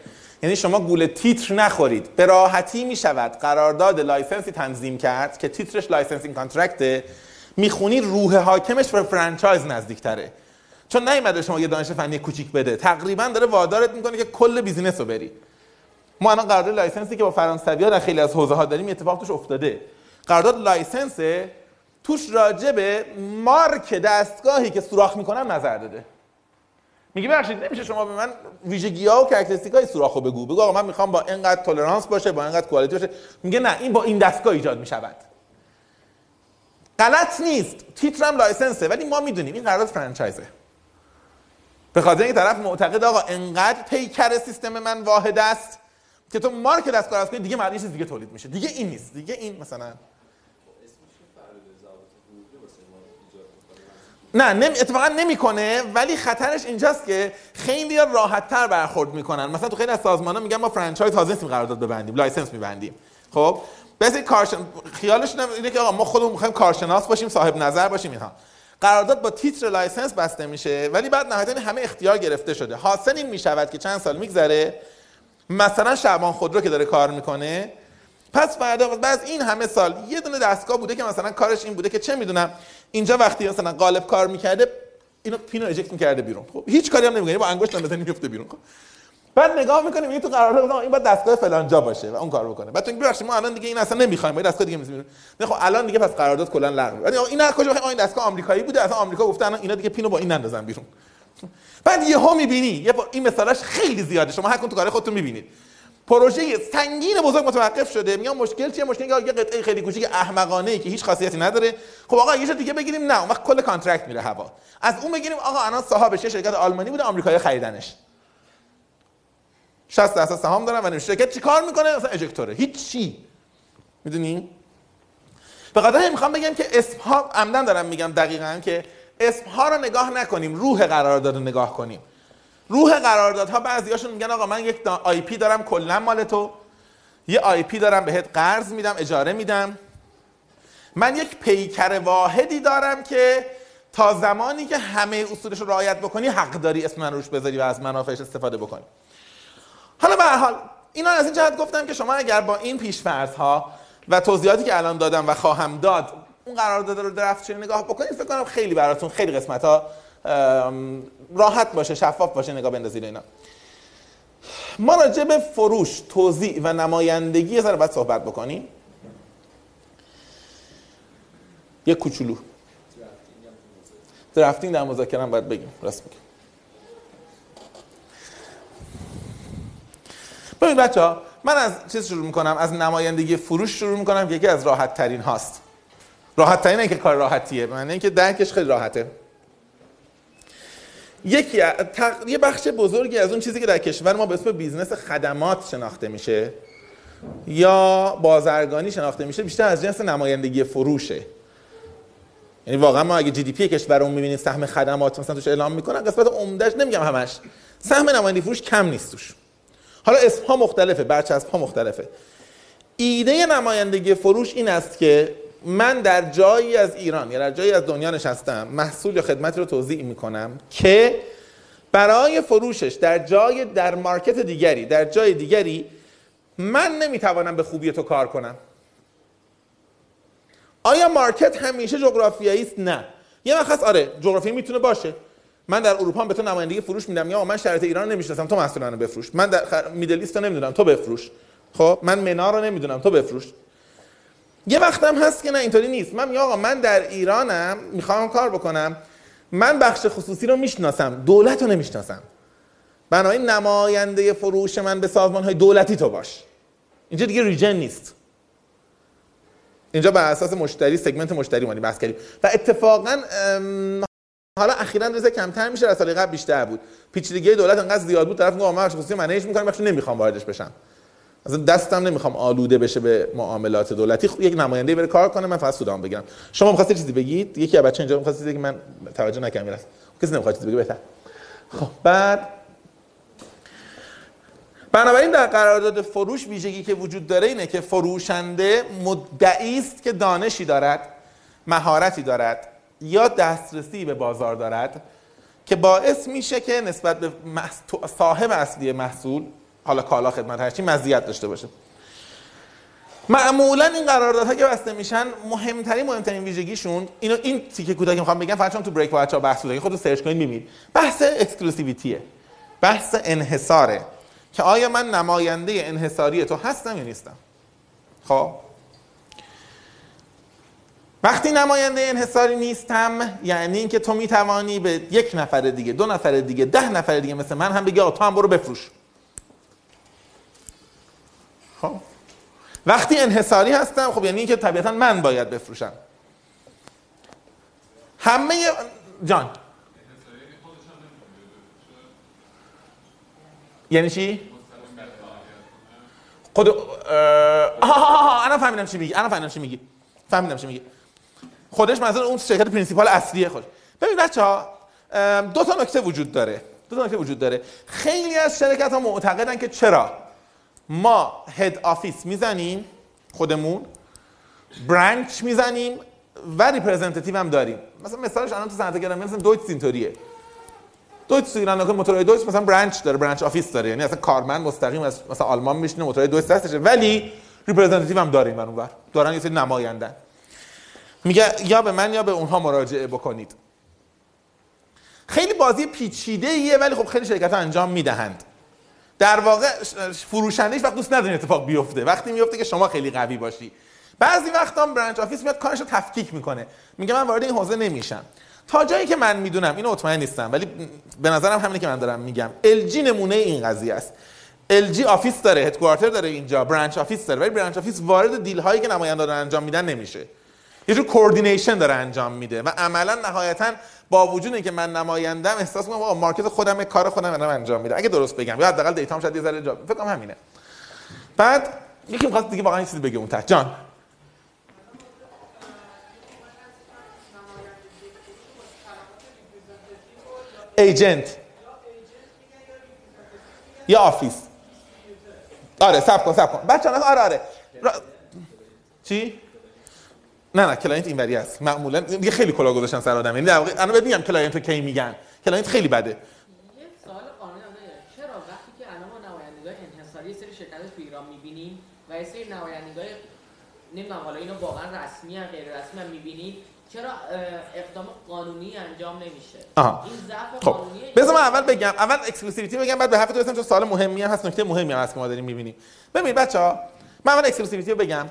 یعنی شما گول تیتر نخورید. به راحتی می شود قرارداد license ی تنظیم کرد که تیترش licensing contract ه. می‌خونی روح حاکمش به franchise نزدیکتره. چون نیومده شما یه دانش فنی کوچیک بده. تقریبا داره وادارت می‌کنه که کل business رو بری. ما الان قرارداد license ی که با فرانسوی ها در خیلی از حوزه ها داریم اتفاق توش افتاده. قرارداد license توش راجع به مارک دستگاهی که سوراخ می‌کنن نظر داده. میگه ببخشید نمیشه شما به من ویژگی ها و characteristic های سوراخو بگو. بگو آقا من می‌خوام با اینقدر tolerance باشه با اینقدر quality باشه. میگه نه این با این دستگاه ایجاد می‌شود. غلط نیست. تیترم license ه ولی ما می‌دونیم این قرارداد franchise ه. به خاطر اینکه طرف معتقد آقا انقدر پیکر سیستم من واحد است که تو مارک دستگاه کنی دیگه معنی چیز دیگه تولید میشه. دیگه این نیست. دیگه این مثلا نه نمی... اتفاقا نمی‌کنه ولی خطرش اینجاست که خیلی راحت تر برخورد می‌کنن. مثلا تو خیلی از سازمان ها میگن ما franchise تازه قرارداد ببندیم license میبندیم. خب بس کارشن... خیالشون اینه که آقا ما خودمون می‌خوایم کارشناس باشیم صاحب نظر باشیم اینها. قرارداد با تیتر license بسته میشه ولی بعد نهایتا همه اختیار گرفته شده. حاصل این می‌شود که چند سال میگذره مثلا شعبان خودرو که داره کار می‌کنه. پس فردا بعد این همه سال یه دونه دستگاه بوده که مثلا کارش این بوده که چه می‌دونم اینجا وقتی مثلا قالب کار می‌کرده اینو پینو اجکت می‌کرده بیرون. خب هیچ کاری هم نمی‌کنه با انگشت هم بزنی میفته بیرون. خب بعد نگاه می‌کنیم این تو قرارداد این بعد دستگاه فلان جا باشه و اون کار بکنه. بعد تو ببخشید ما الان دیگه این اصلا نمی‌خوایم باید دستگاه دیگه می‌ذاریم نه خب الان دیگه پس قرارداد کلا لغو. یعنی این کجا بخوایم این دستگاه آمریکایی بوده اصلا آمریکا گفته الان اینا دیگه پینو با این نندازن بیرون. بعد یهو می‌بینی یه این مثالش خیلی زیاده. شما هر تو کار خودتون می‌بینید. پروژه سنگین بزرگ متوقف شده. میگم مشکل چیه؟ مشکل که یه قطعه خیلی کوچیک احمقانه ای که هیچ خاصیتی نداره. خب آقا یه دیگه بگیریم. نه اون وقت کل contract میره هوا. از اون بگیریم آقا الان صاحبش شرکت آلمانی بوده آمریکایی خریدنش. 60 درصد سهام دارن و شرکت چیکار می‌کنه؟ مثلا ejector ه. هیچ چی می‌دونی؟ به خاطر می‌خوام بگم که اسم ها عمدن دارم میگم دقیقا که اسم ها رو نگاه نکنیم. روح قرارداد رو نگاه کنیم. روح قراردادها بعضیاشون میگن آقا من یک IP دارم کلا مال تو. یه IP دارم بهت قرض میدم اجاره میدم. من یک پیکر واحدی دارم که تا زمانی که همه اصولش رو رعایت بکنی حق داری اسم من روش بذاری و از منافعش استفاده بکنی. حالا به حال اینا از این جهت گفتم که شما اگر با این پیشفرض ها و توضیحاتی که الان دادم و خواهم داد اون قرارداد رو درفت نگاه بکنید فکر کنم خیلی براتون خیلی قسمت ها راحت باشه شفاف باشه نگاه بندازید اینا. ما راجع به فروش توضیح و نمایندگی یه باید صحبت بکنیم. یه کوچولو. درافتینگ در مذاکره باید بگیم. راست میگم. ببین بچه ها من از چیز شروع می‌کنم؟ از نمایندگی فروش شروع می‌کنم یکی از راحت ترین هاست. راحت ترین که کار راحتیه. من اینکه درکش خیلی راحته. یکی. یه بخش بزرگی از اون چیزی که در کشور ما به اسم business خدمات شناخته میشه یا بازرگانی شناخته میشه بیشتر از جنس نمایندگی فروشه. یعنی واقعا ما اگه GDP کشورمون می‌بینید سهم خدمات مثلا توش اعلام می‌کنن قسمت عمدهش نمیگم همش. سهم نمایندگی فروش کم نیست توش. حالا اسم ها مختلفه برچسب ها مختلفه. ایده نمایندگی فروش این است که من در جایی از ایران یا در جایی از دنیا نشستم محصول یا خدمتی رو توضیح می‌کنم که برای فروشش در جای در مارکت دیگری در جای دیگری من نمی‌توانم به خوبی تو کار کنم. آیا مارکت همیشه جغرافیایی است؟ نه. یه وقت آره جغرافیایی می‌تونه باشه. من در اروپا به تو نمایندگی فروش میدم. یا من شرایط ایران نمی‌شناسم تو محصول بفروش. من در میدل ایست نمی‌دونم تو بفروش. خب من منا رو نمی‌دونم تو بفروش. یه وقتم هست که نه اینطوری نیست. من میگم آقا من در ایرانم می‌خوام کار بکنم. من بخش خصوصی رو می‌شناسم دولت رو نمی‌شناسم. بنابراین نماینده فروش من به سازمان های دولتی تو باش. اینجا دیگه ریجن نیست. اینجا بر اساس مشتری سگمنت مشتری مانی بحث کردیم و اتفاقا حالا اخیرا ریزه کمتر میشه از سال قبل بیشتر بود. پیچیدگی دولت انقدر زیاد بود طرف میگه بخش خصوصی منیج می‌کنم بخش نمی‌خوام واردش بشم. اصلا دستم نمی‌خوام آلوده بشه به معاملات دولتی. یک نماینده بره کار کنه من فقط سودام بگیرم. شما می‌خواستید چیزی بگید؟ یکی از بچه اینجا می‌خواست که من توجه نکردم میرس کسی نمی‌خواد چیزی بگه بهتر. خب بعد بنابراین در قرارداد فروش ویژگی که وجود داره اینه که فروشنده مدعی است که دانشی دارد مهارتی دارد یا دسترسی به بازار دارد که باعث میشه که نسبت به صاحب اصلی محصول حالا کالا خدمت هرچی مزیت داشته باشه. معمولا این قراردادها که بسته میشن مهمترین مهمترین ویژگیشون اینو این تیکه کوتاهی می‌خوام بگم فقط چون تو break بچا بحث بوده خودتون search کنید می‌بینید. بحث exclusivity ه بحث انحصاره. که آیا من نماینده انحصاری تو هستم یا نیستم؟ خب. وقتی نماینده انحصاری نیستم یعنی اینکه تو می‌توانی به یک نفر دیگه دو نفر دیگه ده نفر دیگه مثل من هم بگی آقا تو هم برو بفروش. خب. وقتی انحصاری هستم خب یعنی اینکه طبیعتا من باید بفروشم. همه جان. یعنی چی؟ خود آه انا فهمیدم چی میگی انا فهمیدم چی میگی فهمیدم چی میگی. خودش مثلا اون شرکت principal اصلیه خود ببین بچه ها دو تا نکته وجود داره دو تا نکته وجود داره. خیلی از شرکت ها معتقدن که چرا؟ ما head office می‌زنیم خودمون. branch می‌زنیم و representative هم داریم. مثلا مثالش الان تو صنعت گرام مثلا دویچ اینطوریه. دویچ ایران نکن موتورهای دویچ مثلا branch داره branch office داره. یعنی اصلا کارمند مستقیم از مثلا آلمان میشینه موتورهای دویچ دستشه. ولی representative هم داریم اونور دارن یه سری نمایندن. میگه یا به من یا به اونها مراجعه بکنید. خیلی بازی پیچیده ایه ولی خب خیلی شرکت ها انجام می‌دهند. در واقع فروشندهش وقت دوست نداره اتفاق بیفته. وقتی میفته که شما خیلی قوی باشی. بعضی وقتا branch office میاد کارش رو تفکیک می‌کنه. میگه من وارد این حوزه نمیشم. تا جایی که من می‌دونم اینو مطمئن نیستم ولی به نظرم همینه که من دارم میگم. LG نمونه این قضیه است. LG office داره headquarter داره اینجا branch office داره ولی branch office وارد deal هایی که نماینده دارن انجام میدن نمیشه. یه جور coordination داره انجام میده و عملا نهایتا با وجود اینکه من نمایندم احساس می‌کنم آقا market خودم کار خودم دارم انجام میده اگه درست بگم یا حداقل data م شاید یه ذره جا فکر همینه. بعد یکی می‌خواد دیگه واقعا چیزی بگه اون ته. جان. ایجنت یا آفیس آره سب کن سب کن. بچه آره آره. چی؟ نه نه کلاینت اینوری است. معمولا دیگه خیلی کلا گذاشتن سر آدم. یعنی در واقع انا بهت میگم کلاینت رو کی میگن. کلاینت خیلی بده. یه سوال قانونی چرا وقتی که الان ما نمایندگان انحصاری سری شرکت تو ایران می‌بینیم و سری نمایندگان نمی‌دونم حالا اینو واقعا رسمی یا غیر رسمی هم می‌بینیم چرا اقدام قانونی انجام نمیشه؟ آها. این ضعف خب. قانونی بذار من اول بگم اول exclusivity بگم بعد به حرف تو چون سوال مهمی هم هست نکته مهمی هم هست که ما داریم می‌بینیم. ببینید بچه‌ها من اول exclusivity رو بگم.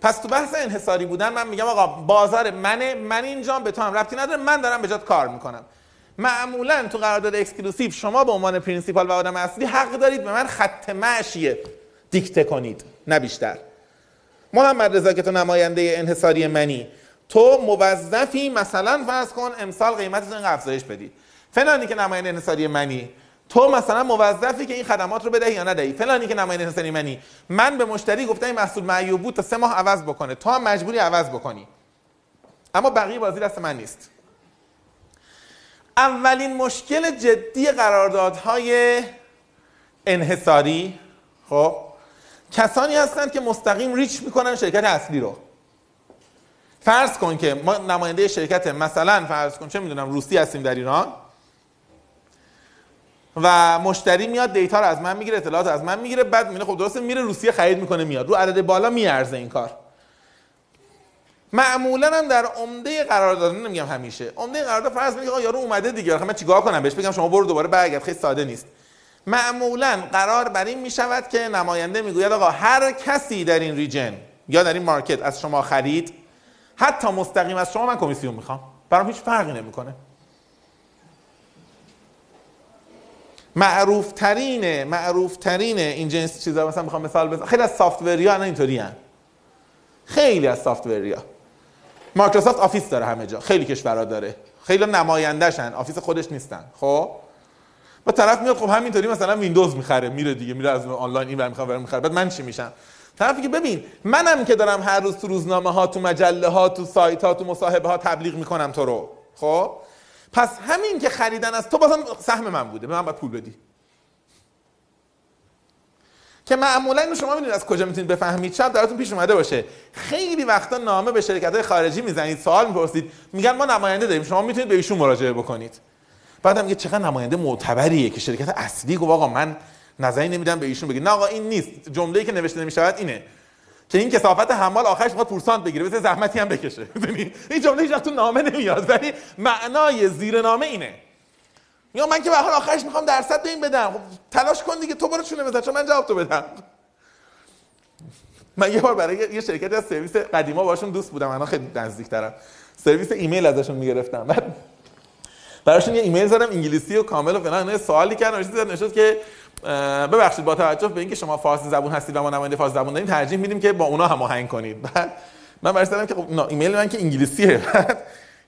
پس تو بحث انحصاری بودن من میگم آقا بازار منه من اینجا به تو هم ربطی نداره من دارم به جات کار می‌کنم. معمولا تو قرارداد exclusive شما به عنوان principal و آدم اصلی حق دارید به من خط مشی دیکته کنید نه بیشتر. محمد رضا که تو نماینده انحصاری منی تو موظفی مثلا فرض کن امسال قیمتتون افزایش بدی. فلانی که نماینده انحصاری منی تو مثلا موظفی که این خدمات رو بدهی یا ندهی؟ فلانی که نماینده انحصاری منی من به مشتری گفتم این محصول معیوب بود تا سه ماه عوض بکنه. تو هم مجبوری عوض بکنی. اما بقیه بازی دست من نیست. اولین مشکل جدی قراردادهای انحصاری خب کسانی هستند که مستقیم ریچ می‌کنن شرکت اصلی رو. فرض کن که ما نماینده شرکت مثلا فرض کن چه می‌دونم روسی هستیم در ایران. و مشتری میاد دیتا رو از من می‌گیره اطلاعات از من می‌گیره بعد میگه خب درسته میره روسیه خرید می‌کنه میاد. رو عدد بالا میارزه این کار. معمولا هم در عمده قرارداد نمیگم همیشه عمده قرارداد فرض میگه آقا یارو اومده دیگه من چیکار کنم؟ بهش بگم شما برو دوباره برگرد خیلی ساده نیست. معمولا قرار بر این می‌شود که نماینده می‌گوید آقا هر کسی در این ریجن یا در این مارکت از شما خرید حتی مستقیم از شما من کمیسیون می‌خوام. برام هیچ فرقی نمی‌کنه. معروف ترین معروف ترین این جنس چیزا مثلا می‌خوام مثال بزنم. خیلی از سافت ها الان اینطوری هن. خیلی از سافت ها مایکروسافت آفیس داره همه جا. خیلی کشورها داره. خیلی نمایندهشن آفیس خودش نیستن. خب؟ با طرف میاد خب همینطوری مثلا ویندوز می‌خره میره دیگه میره از آنلاین این ور می‌خواد. می‌خره بعد من چی میشم؟ طرفی که ببین منم که دارم هر روز تو روزنامه ها تو مجله ها تو سایت ها تو مصاحبه ها تبلیغ می‌کنم تو رو. خب؟ پس همین که خریدن از تو بازم سهم من بوده. به من باید پول بدی. که معمولا اینو شما می‌دونید از کجا می‌تونید بفهمید. شاید دراتون پیش اومده باشه. خیلی وقتا نامه به شرکت های خارجی می‌زنید سوال می‌پرسید. میگن ما نماینده داریم. شما می‌تونید به ایشون مراجعه بکنید. بعدم میگه چقدر نماینده معتبریه که شرکت اصلی گفت آقا من نظری نمیدم به ایشون بگید. نه آقا این نیست. جمله‌ای که نوشته نمی‌شود اینه. که این کسافت حمال آخرش می‌خواد پورسانت بگیره مثل زحمتی هم بکشه. این جمله هیچ تو نامه نمیاد ولی معنای زیر نامه اینه. یا من که به آخرش می‌خوام درصد به این بدم. خب تلاش کن دیگه تو برو چونه بزن چون من جواب تو بدم. من یه بار برای یه شرکت از سرویس قدیما باشون دوست بودم الان خیلی نزدیک ترم سرویس ایمیل ازشون می‌گرفتم. بعد براشون یه ایمیل زدم انگلیسی و کامل و فلان. سوالی نوشته نشد که ببخشید با توجه به اینکه شما فارسی زبون هستید و ما نماینده فارسی زبون داریم ترجیح میدیم که با اونا هماهنگ کنید. بعد من براش که خب ایمیل من که انگلیسیه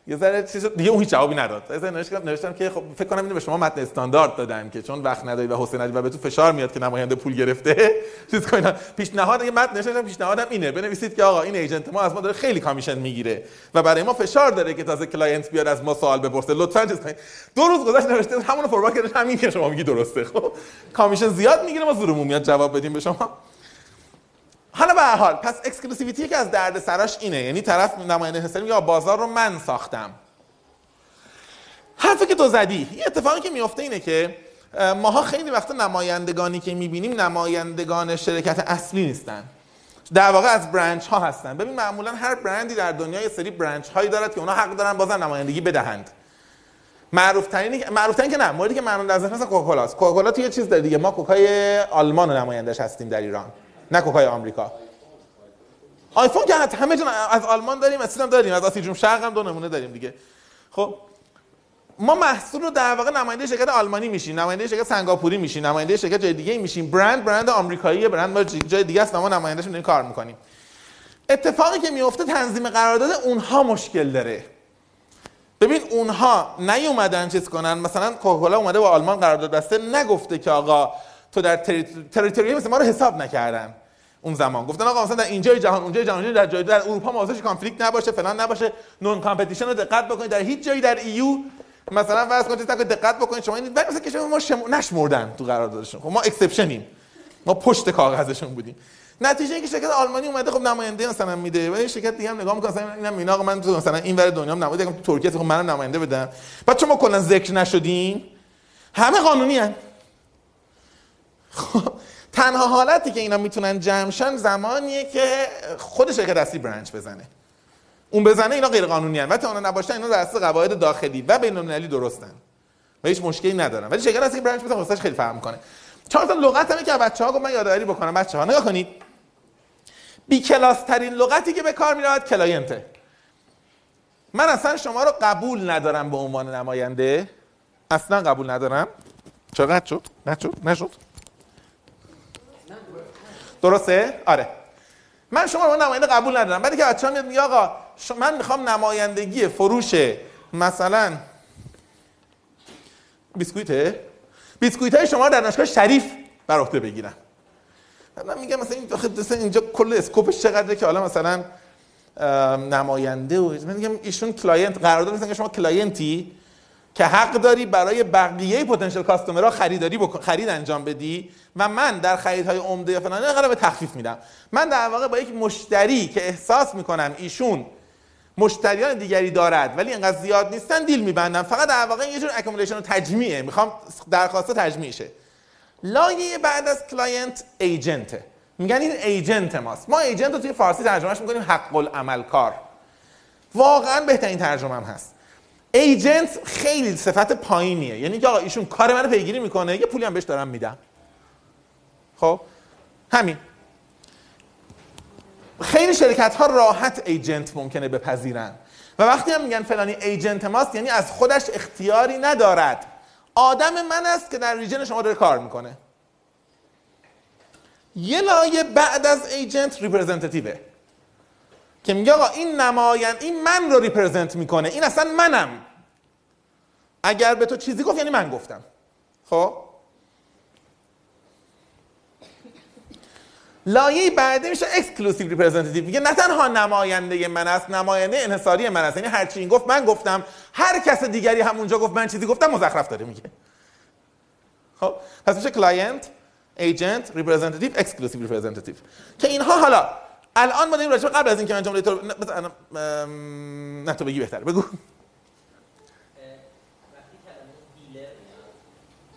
یه ذره چیز دیگه اون هیچ جوابی نداد. از نوشتم که خب فکر کنم اینو به شما متن استاندارد دادن که چون وقت نداری و حوصله نداری و به تو فشار میاد که نماینده پول گرفته. چیز کنین پیشنهاد یه متن نوشتم پیشنهادم اینه. بنویسید که آقا این agent ما از ما داره خیلی commission می‌گیره و برای ما فشار داره که تازه client بیاد از ما سوال بپرسه. لطفا چیز کنید. دو روز گذشت نوشته همون forward کردم همین که شما میگی درسته. خب commission زیاد می‌گیره. ما زورمون میاد جواب بدیم به شما. حالا به حال پس exclusivity که از درد سراش اینه. یعنی طرف نماینده حسابی یا بازار رو من ساختم. حرفی که تو زدی یه اتفاقی که میفته اینه که ماها خیلی وقتا نمایندگانی که می‌بینیم نمایندگان شرکت اصلی نیستن. در واقع از برنچ ها هستن. ببین معمولا هر برندی در دنیا یه سری برنچ هایی دارد که اونا حق دارن بازن نمایندگی بدهند. معروف ترین معروف ترین که نه موردی که معلوم در ذهن هست کوکاکولا کوکاکولا تو یه چیز داره دیگه. ما کوکای آلمان نمایندش هستیم در ایران. نه کوکای آمریکا. آیفون که همه جون از آلمان داریم از داریم از آسیا شرق هم دو نمونه داریم دیگه. خب ما محصول رو در واقع نماینده شرکت آلمانی میشیم نماینده شرکت سنگاپوری میشیم نماینده شرکت جای دیگه میشیم. برند برند آمریکایی برند ما جای دیگه است ما نمایندهش داریم کار می‌کنیم. اتفاقی که میفته تنظیم قرارداد اونها مشکل داره. ببین اونها نیومدن چیز کنن مثلا کوکاکولا اومده با آلمان قرارداد بسته نگفته که آقا تو در تریتوری مثل ما رو حساب نکردن. اون زمان. گفتن آقا مثلا در اینجای جهان اونجای جهان در جای در اروپا موضوعش کانفلیکت نباشه فلان نباشه. نون کامپتیشن رو دقت بکنید. در هیچ جایی در ایو مثلا فرض کنید تا دقت بکنید. شما این ولی مثلا شما ما شم... نشمردن تو قراردادشون. خب ما اکسپشنیم ما پشت کاغذشون بودیم. نتیجه اینکه شرکت آلمانی اومده خب نماینده مثلا میده. و شرکت دیگه هم نگاه می‌کنه مثلا اینم اینا من تو مثلا این ور دنیا هم نماینده تو ترکیه خب منم نماینده بدم بعد شما کلا ذکر نشدین. همه قانونی هن. خب تنها حالتی که اینا می‌تونن جمعشن زمانیه که خود شرکت اصلی برانچ بزنه. اون بزنه اینا غیر قانونی ان و تا اونا نباشن اینا در اساس قواعد داخلی و بین المللی درستن. و هیچ مشکلی ندارن. ولی شرکت اصلی برانچ بزنه خیلی فهم می‌کنه. چهار تا لغت هم که بچه‌ها گفت من یادآوری بکنم. بچه‌ها نگاه کنید. بی کلاس ترین لغتی که به کار میاد کلاینته من اصلا شما رو قبول ندارم به عنوان نماینده. اصلا قبول ندارم. چقدر شد؟ نشد؟ نشد؟ درسته؟ آره. من شما رو نماینده قبول ندارم. بعد که بچه‌ها میاد میگه آقا من می‌خوام نمایندگی فروش مثلا بیسکویته بیسکویت های شما در دانشگاه شریف بر عهده بگیرم. من میگم مثلا این اینجا کل scope ش چقدره که حالا مثلا نماینده و من میگم ایشون client قرارداد مثلا شما client ی که حق داری برای بقیه potential customer ها خریداری بکن خرید انجام بدی و من در خریدهای عمده یا فلان یه تخفیف میدم. من در واقع با یک مشتری که احساس می‌کنم ایشون مشتریان دیگری دارد ولی اینقدر زیاد نیستن deal میبندم. فقط در واقع یه جور accumulation و تجمیعه. می‌خوام درخواست تجمیع شه لایه بعد از client، agent ه میگن این agent ماست. ما agent رو توی فارسی ترجمهش می‌کنیم حق العمل کار واقعا بهترین ترجمه هم هست. agent خیلی صفت پایینیه. یعنی که آقا ایشون کار منو پیگیری می‌کنه یه پولی هم بهش دارم میدم. خب؟ همین. خیلی شرکت ها راحت agent ممکنه بپذیرن. و وقتی هم میگن فلانی agent ماست یعنی از خودش اختیاری ندارد. آدم من است که در region شما داره کار می‌کنه. یه لایه بعد از agent، representative ه که میگه آقا این نماین این من رو represent می‌کنه. این اصلا منم. اگر به تو چیزی گفت یعنی من گفتم. خب؟ لایه بعدی میشه exclusive representative میگه نه تنها نماینده من است نماینده انحصاری من است. یعنی هر چی این گفت من گفتم. هر کس دیگری همونجا گفت من چیزی گفتم مزخرف داره میگه. خب؟ پس میشه client agent representative exclusive representative که اینها حالا الان ما داریم راجع قبل از اینکه من جمله تو نه تو بگی بهتره. بگو وقتی کلمه dealer میاد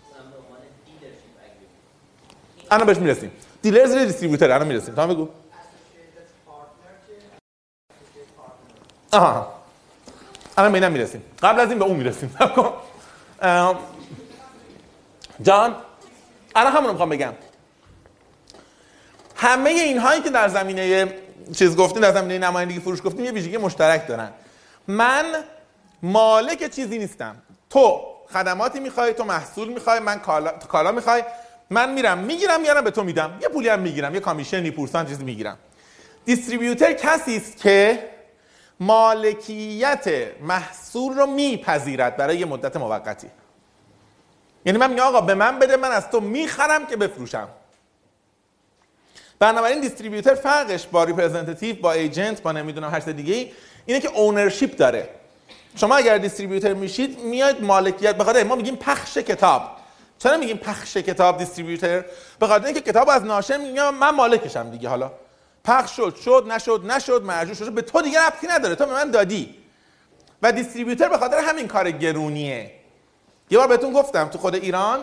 مثلا به عنوان dealership agreement الان بهش می‌رسیم. dealers distributor الان می‌رسیم. تا بگو. آها. الان به اینم می‌رسیم. قبل از این به اون می‌رسیم. ام، جان الان همون می‌خوام بگم. همه اینهایی که در زمینه چیز گفتیم در زمینه نمایندگی فروش گفتیم یه ویژگی مشترک دارن. من مالک چیزی نیستم. تو خدماتی می‌خوای تو محصول می‌خوای من کالا, کالا می‌خوای. من میرم می‌گیرم میارم به تو میدم. یه پولی هم می‌گیرم یه commission ی پورسان چیزی می‌گیرم. distributor کسی است که مالکیت محصول رو میپذیرد برای یه مدت موقتی. یعنی من میگم آقا به من بده من از تو می‌خرم که بفروشم. بنابراین distributor فرقش با representative با agent با نمی‌دونم هر دیگه ای اینه که اونرشیپ داره. شما اگر دیستریبیوتر میشید میاد مالکیت بخاطر ما میگیم پخش کتاب. چرا میگیم پخش کتاب دیستریبیوتر؟ به خاطر اینکه کتاب از ناشر میگم من مالکشم دیگه حالا. پخش شد شد نشد نشد مرجوع شد به تو دیگه ربطی نداره تو به من دادی. و دیستریبیوتر به خاطر همین کار گرونیه. یه بار بهتون گفتم تو خود ایران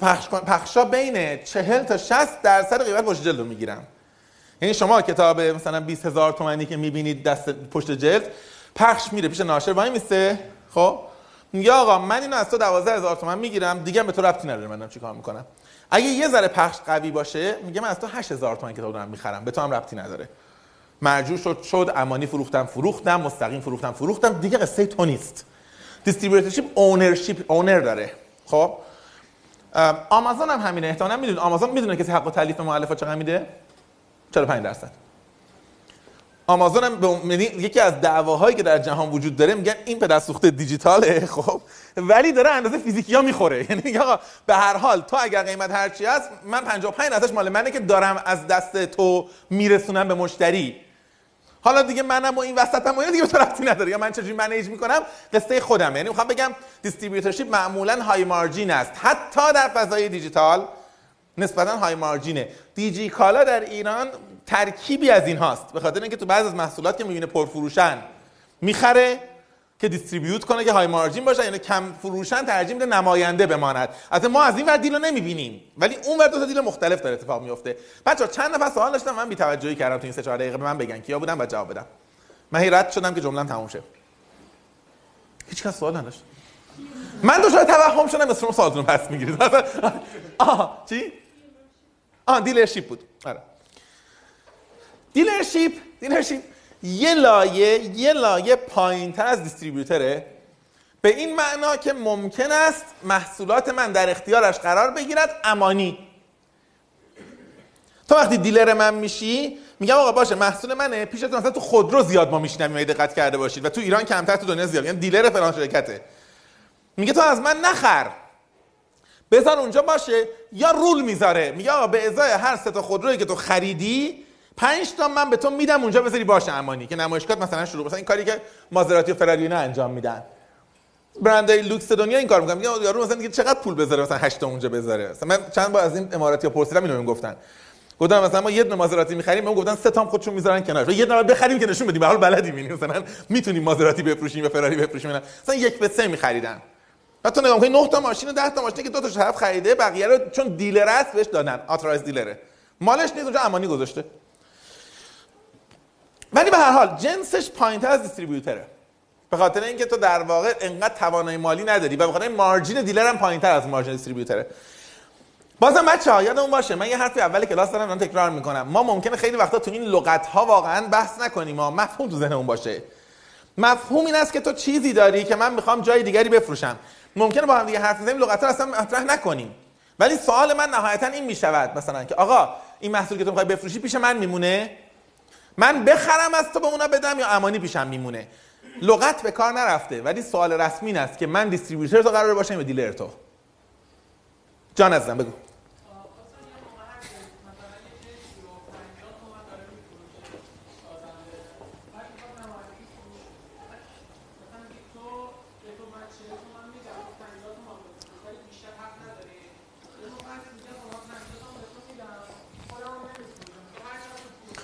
پخش پخشا بین 40 تا 60 درصد قیمت پشت جلد رو می‌گیرن. یعنی شما کتاب مثلا 20 هزار تومانی که می‌بینید دست پشت جلد پخش میره پیش ناشر وای میسته. خب؟ میگه آقا من اینو از تو 12 هزار تومن می‌گیرم دیگه به تو ربطی نداره منم چیکار می‌کنم. اگه یه ذره پخش قوی باشه میگه من از تو 8 هزار تومن کتاب دارم می‌خرم به تو هم ربطی نداره. مرجوع شد شد امانی فروختم فروختم مستقیم فروختم فروختم دیگه قصه تو نیست. دیستریبیوتورشیپ اونرشیپ اونر داره. خب؟ آمازون هم همینه احتمالاً می‌دونید آمازون می‌دونه کسی حق و تالیف مؤلفات چقدر میده؟ 45 درصد. آمازون هم به یکی از دعواهایی که در جهان وجود داره میگن این پدر سوخته دیجیتاله خب. ولی داره اندازه فیزیکی ها می‌خوره. یعنی آقا به هر حال تو اگر قیمت هرچی هست من 55 ازش مال منه که دارم از دست تو میرسونم به مشتری. حالا دیگه منم و این وسطم و دیگه به ربطی نداره. یا من چجوری منیج می‌کنم؟ قصه خودم یعنی می‌خوام بگم distributorship معمولا high margin است. حتی در فضای دیجیتال نسبتا high margin ه دیجی کالا در ایران ترکیبی از این هاست. به خاطر اینکه تو بعض از محصولات که می‌بینه پرفروشن می‌خره که distribute کنه که high margin باشه یعنی کم فروشن ترجیح میده نماینده بماند. البته ما از این ور deal رو نمی‌بینیم ولی اون ور دو تا deal مختلف داره اتفاق میفته بچا چند نفر سوال داشتم من بی‌توجهی کردم تو این سه چهار دقیقه. به من بگن کیا بودن و جواب بدم. من هی رد شدم که جمله‌ام تموم شه. هیچ کس سوال نداشت. من دچار توهم شدم سوالتون رو پس می‌گیرید. آها چی؟ آها dealership بود. آره. dealership dealership یه لایه یه لایه پایینتر از distributor ه. به این معنا که ممکن است محصولات من در اختیارش قرار بگیرد امانی. تو وقتی دیلر من میشی میگم آقا باشه محصول منه پیشتون مثلا تو خودرو زیاد ما میشنویم اگه دقت کرده باشید. و تو ایران کمتر تو دنیا زیاد. یعنی دیلر فلان شرکته. میگه تو از من نخر. بذار اونجا باشه. یا رول می‌ذاره. میگه آقا به ازای هر سه تا خودرویی که تو خریدی پنج تا من به تو میدم اونجا بذاری باشه امانی که نمایشگاه مثلا شروع مثلا این کاری که مازراتی و فراری اینا انجام میدن. برندهای لوکس دنیا این کار می‌کنن میگه یارو مثلا دیگه چقدر پول بذاره مثلا 8 تا اونجا بذاره؟ مثلا من چند بار از این اماراتی ها پرسیدم اینو گفتن. گفتم مثلا ما یه دونه مازراتی می‌خریم بهم گفتن سه تام خودشون می‌ذارن کنار یه دونه بخریم که نشون بدیم به حال بلدیم این مثلا می‌تونیم مازراتی بفروشیم و فراری بفروشیم. مثلا یک به سه می‌خریدن. بعد تو نگاه می‌کنی 9 تا ماشین و 10 تا ماشینی که دو تاش طرف خریده بقیه رو چون دیلر است بهش دادن. آترایز دیلره. مالش نیست اونجا امانی گذاشته. ولی به هر حال جنسش پایینتر از دیستریبیوتره. به خاطر اینکه تو در واقع انقدر توانایی مالی نداری و به خاطر مارجین دیلر هم پایینتر از مارجین دیستریبیوتره. بازم بچه ها یادمون باشه من یه حرفی اول کلاس دارم من تکرار می‌کنم. ما ممکنه خیلی وقتا تو این لغت ها واقعا بحث نکنیم. ما مفهوم تو ذهنمون باشه. مفهوم این است که تو چیزی داری که من می‌خوام جای دیگری بفروشم. ممکنه با هم دیگه حرف بزنیم لغت ها اصلا مطرح نکنیم. ولی سوال من نهایتا این می‌شود مثلا که آقا این محصول که تو می‌خوای بفروشی پیش من میمونه؟ من بخرم از تو به اونا بدم یا امانی پیشم میمونه؟ لغت به کار نرفته ولی سوال رسمی است که من دیستریبیوتور تو قرار باشم یا دیلر تو جان عزیزم بگو.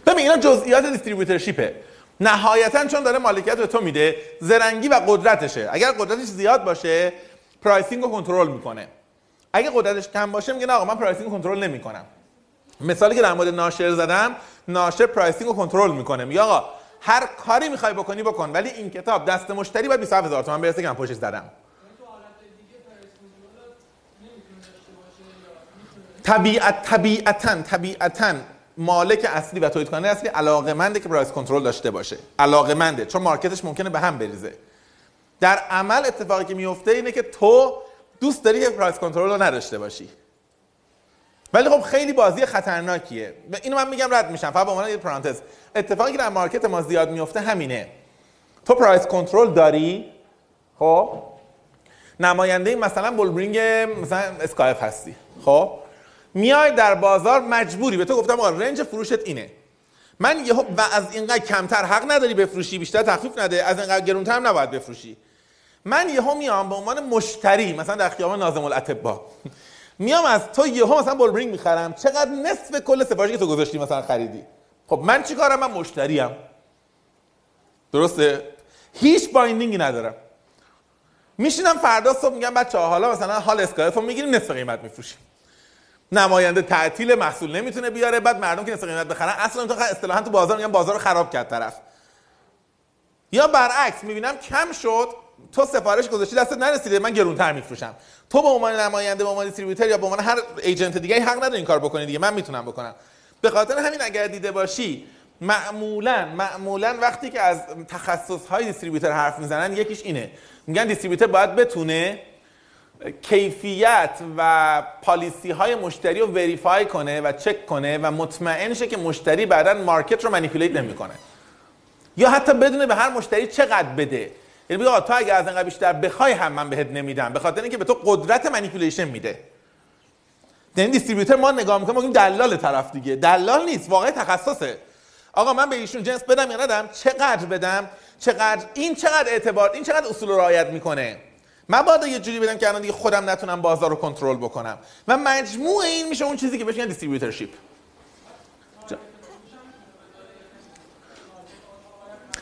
ببین اینا جزئیات دیستریبیوتورشیپه نهایتا چون داره مالکیت به تو میده زرنگی و قدرتشه. اگر قدرتش زیاد باشه pricing رو کنترل می‌کنه. اگه قدرتش کم باشه میگه نه آقا من pricing رو کنترل نمی‌کنم. مثالی که در مورد ناشر زدم ناشر pricing رو کنترل می‌کنه. میگه آقا هر کاری می‌خوای بکنی بکن. ولی این کتاب دست مشتری باید 27000 تومان برسه که من پشتش زدم. طبیعت طبیعتا طبیعتا مالک اصلی و تولید کننده اصلی علاقمنده که price control داشته باشه. علاقمنده چون market ش ممکنه به هم بریزه. در عمل اتفاقی که میفته اینه که تو دوست داری که price control رو نداشته باشی. ولی خب خیلی بازی خطرناکیه. و اینو من میگم رد میشم. فقط به عنوان یه پرانتز. اتفاقی که در market ما زیاد میفته همینه. تو price control داری؟ خب. نماینده مثلا بولبرینگ مثلا SKF هستی. خب. میای در بازار مجبوری. به تو گفتم آقا range فروشت اینه. من یهو و از اینقدر کمتر حق نداری بفروشی بیشتر تخفیف نده از اینقدر گرونتر هم نباید بفروشی. من یهو میام به عنوان مشتری مثلا در خیابان ناظم الاطباء میام از تو یهو مثلا بولبرینگ می‌خرم. چقدر نصف کل سفارشی که تو گذاشتی مثلا خریدی. خب من چیکارم من مشتریم. درسته؟ هیچ binding ی ندارم. میشینم فردا صبح میگم بچه حالا مثلا حال SKF رو می‌گیریم نصف قیمت میفروشیم. نماینده تعطیل محصول نمی‌تونه بیاره بعد مردم که نصف قیمت بخرن اصلا تو اصطلاحا تو بازار میگن بازار خراب کرد طرف. یا برعکس می‌بینم کم شد تو سفارش گذاشتی دستت نرسیده من گرونتر میفروشم. تو به عنوان نماینده به عنوان distributor یا به عنوان هر agent دیگه حق نداری این کار بکنی دیگه من می‌تونم بکنم. به خاطر همین اگر دیده باشی معمولا معمولا وقتی که از تخصص های distributor حرف می‌زنن یکیش اینه. میگن distributor باید بتونه کیفیت و policy های مشتری رو verify کنه و چک کنه و مطمئن شه که مشتری بعدا market رو manipulate نمی‌کنه. یا حتی بدونه به هر مشتری چقدر بده. یعنی بگه تو اگه از اینقدر بیشتر بخوای هم من بهت نمیدم به خاطر اینکه به تو قدرت manipulation میده. یعنی distributor ما نگاه می‌کنیم میگیم دلال طرف دیگه. دلال نیست واقعا تخصصه. آقا من به ایشون جنس بدم یا ندم؟ چقدر بدم؟ چقدر؟ این چقدر اعتبار این چقدر اصول رو رعایت می‌کنه؟ من باید یه جوری بدم که الان دیگه خودم نتونم بازار رو کنترل بکنم. و مجموع این میشه اون چیزی که بهش میگن distributorship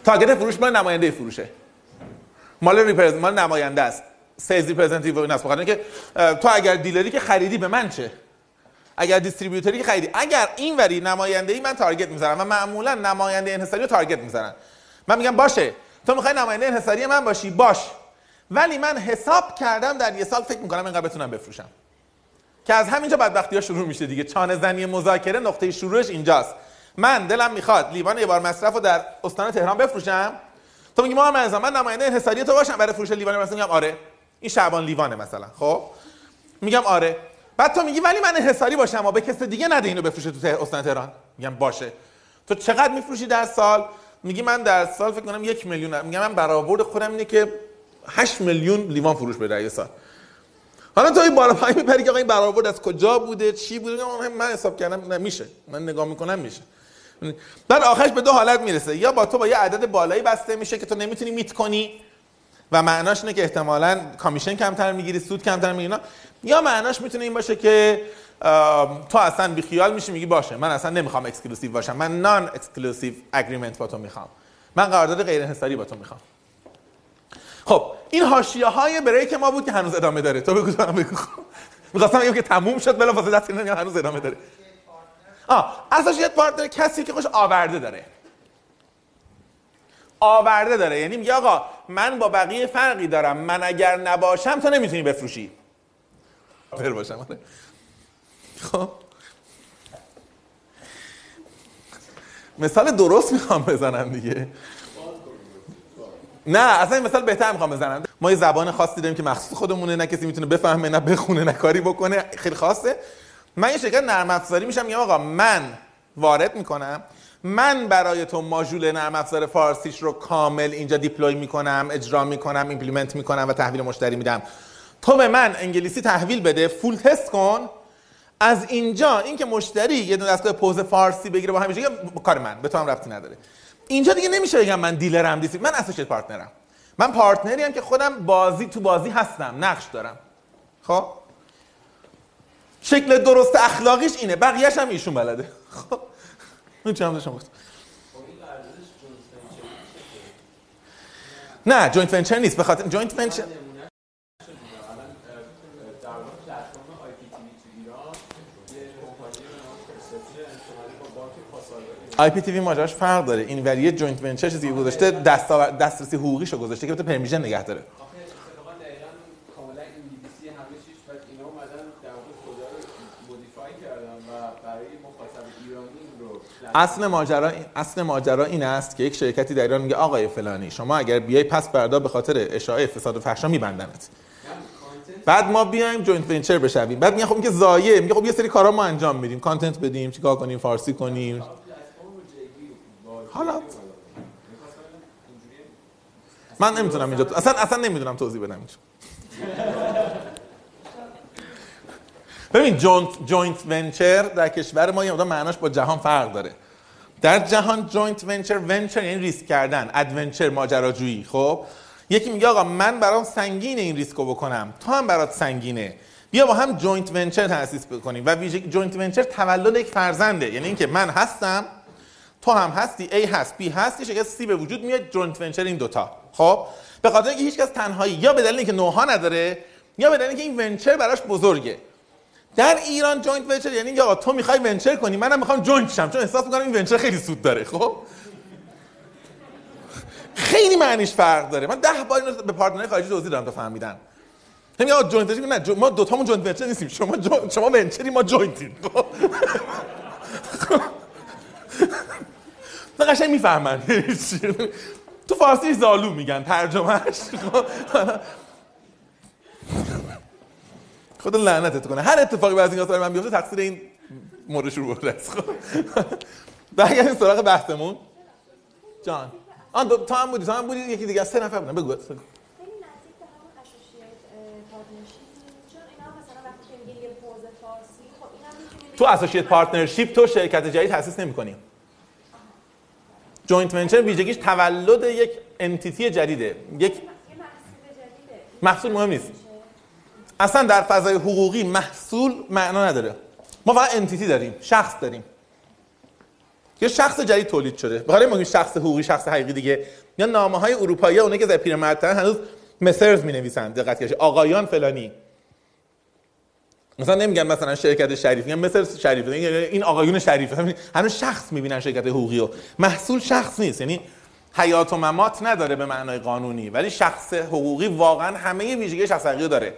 target فروش مال نماینده فروشه. مال represent مال نماینده است. sales representative این است. که تو اگر dealer ی که خریدی به من چه؟ اگر distributor ی که خریدی. اگر این وری نماینده ای من target می‌ذارم و معمولا نماینده انحصاری رو target می‌ذارن من میگم باشه. تو می‌خوای نماینده انحصاری من باشی. باش. ولی من حساب کردم در یه سال فکر می‌کنم اینقدر بتونم بفروشم. که از همینجا بدبختی ها شروع میشه دیگه. چانه زنی مذاکره نقطه شروعش اینجاست. من دلم می‌خواد لیوان یه بار مصرف رو در استان تهران بفروشم. تو میگی ما من من نماینده انحصاری تو باشم برای فروش لیوان. مثلا میگم آره. این شعبان لیوانه مثلا خب؟ میگم آره. بعد تو میگی ولی من انحصاری باشم اما به کس دیگه نده اینو بفروشه تو استان تهران. میگم باشه. تو چقدر میفروشی در سال؟ میگی من در سال فکر کنم یک میلیون میگم من برآورد خودم اینه که 8 میلیون لیوان فروش بده یه سال. حالا تو این بالا پایین میپری که آقا این برآورد از کجا بوده؟ چی بوده؟ من حساب کردم نمیشه من نگاه می‌کنم میشه. در آخرش به دو حالت می‌رسه. یا با تو با یه عدد بالایی بسته میشه که تو نمی‌تونی meet کنی و معناش اینه که احتمالاً commission کمتر می‌گیری سود کمتر می‌گیری یا معناش می‌تونه این باشه که تو اصلا بیخیال میشی میگی باشه. من اصلا نمی‌خوام exclusive باشم. من non-exclusive agreement با تو می‌خوام. من قرارداد غیر انحصاری با تو می‌خوام. خب این حاشیه های break ما بود که هنوز ادامه داره. تو بگو تو بگو. می‌خواستم بگم که تموم شد بلا واسه دست هنوز ادامه داره. آه اسوسییت پارتنر کسی که خوش آورده داره. آورده داره. یعنی میگه آقا من با بقیه فرقی دارم. من اگر نباشم تو نمی‌تونی بفروشی. بر باشم. خب. مثال درست می‌خوام بزنم دیگه. نه اصلا این مثال بهتر می‌خوام بزنم. ما یه زبان خاصی داریم که مخصوص خودمونه نه کسی می‌تونه بفهمه نه بخونه نه کاری بکنه. خیلی خاصه. من یه شرکت نرم افزاری میشم میگم آقا من وارد می‌کنم. من برای تو ماژول نرم افزار فارسیش رو کامل اینجا deploy می‌کنم اجرا می‌کنم implement می‌کنم و تحویل مشتری میدم. تو به من انگلیسی تحویل بده full test کن. از اینجا اینکه مشتری یه دونه دستگاه POS فارسی بگیره با همیشه کار من به تو هم ربطی نداره. اینجا دیگه نمیشه بگم من dealer م دیسی من associate partner م. من partner ی هم که خودم بازی تو بازی هستم نقش دارم. خب؟ شکل درست اخلاقیش اینه. بقیه‌ش هم ایشون بلده. خب؟ هم داشتم گفتم. نه joint venture نیست. به خاطر joint venture IPTV ماجراش فرق داره. این وریه joint venture چیزی که گذاشته دسترسی حقوقیشو گذاشته که بتونه permission نگه داره. اصل ماجرا اصل ماجرا این است که یک شرکتی در ایران میگه آقای فلانی شما اگر بیای پس فردا به خاطر اشاعه فساد و فحشا میبندنت بعد ما بیایم joint venture بشویم. بعد میگه خب این که ضایعه میگه خب یه سری کارا ما انجام میدیم. content بدیم چیکار کنیم فارسی کنیم. حالا من نمی‌تونم اینجا اصلا اصلا نمی‌دونم توضیح بدم اینجا. ببین joint venture در کشور ما یه معناش با جهان فرق داره. در جهان joint venture venture یعنی ریسک کردن adventure ماجراجویی. خب؟ یکی میگه آقا من برام سنگینه این ریسکو بکنم تو هم برات سنگینه. بیا با هم joint venture تاسیس بکنیم. و joint venture تولد یک فرزنده یعنی اینکه من هستم تو هم هستی A هست B هست یه شرکت به وجود میاد joint venture این دوتا. خب؟ به خاطر اینکه هیچ کس تنهایی یا به دلیل اینکه know-how نداره یا به دلیل اینکه این venture براش بزرگه. در ایران joint venture یعنی آقا تو می‌خوای venture کنی منم می‌خوام joint شم چون احساس می‌کنم این venture خیلی سود داره خب؟ خیلی معنیش فرق داره. من ده بار اینو به partner های خارجی توضیح دادم تا فهمیدن. میگم آقا joint venture نه ما دوتامون joint venture نیستیم. شما جو... شما venture ی ما joint یم نه قشنگ می‌فهمن. تو فارسی زالو میگن ترجمهش. خدا لعنتت کنه. هر اتفاقی بعد از این برای من بیفته تقصیر این مورد شروع برده است. خب. برگردیم سراغ بحثمون. جان. آن دو تا هم بودی تا هم بودی. یکی دیگه از سه نفر بودن. بگو بگو. خیلی نزدیک به همون اسوسییت پارتنرشیپ چون اینا مثلا وقتی که میگه یه پوز فارسی خب اینا می‌تونه تو اسوسییت پارتنرشیپ تو شرکت جدید تاسیس نمی‌کنی. joint venture ویژگیش تولد یک entity جدیده. یک محصول مهم نیست. اصلا در فضای حقوقی محصول معنا نداره. ما فقط entity داریم شخص داریم. یه شخص جدید تولید شده. بخاطر ما شخص حقوقی شخص حقیقی دیگه. یا نامه های اروپایی اونایی که در پیرمردن هنوز Messrs می نویسن دقت آقایان فلانی. مثلا نمیگن مثلا شرکت شریف میگن Messrs شریف این آقایون شریف. هنوز شخص می‌بینن شرکت حقوقی و محصول شخص نیست یعنی حیات و ممات نداره به معنای قانونی ولی شخص حقوقی واقعا همه ویژگی شخص حقیقی داره.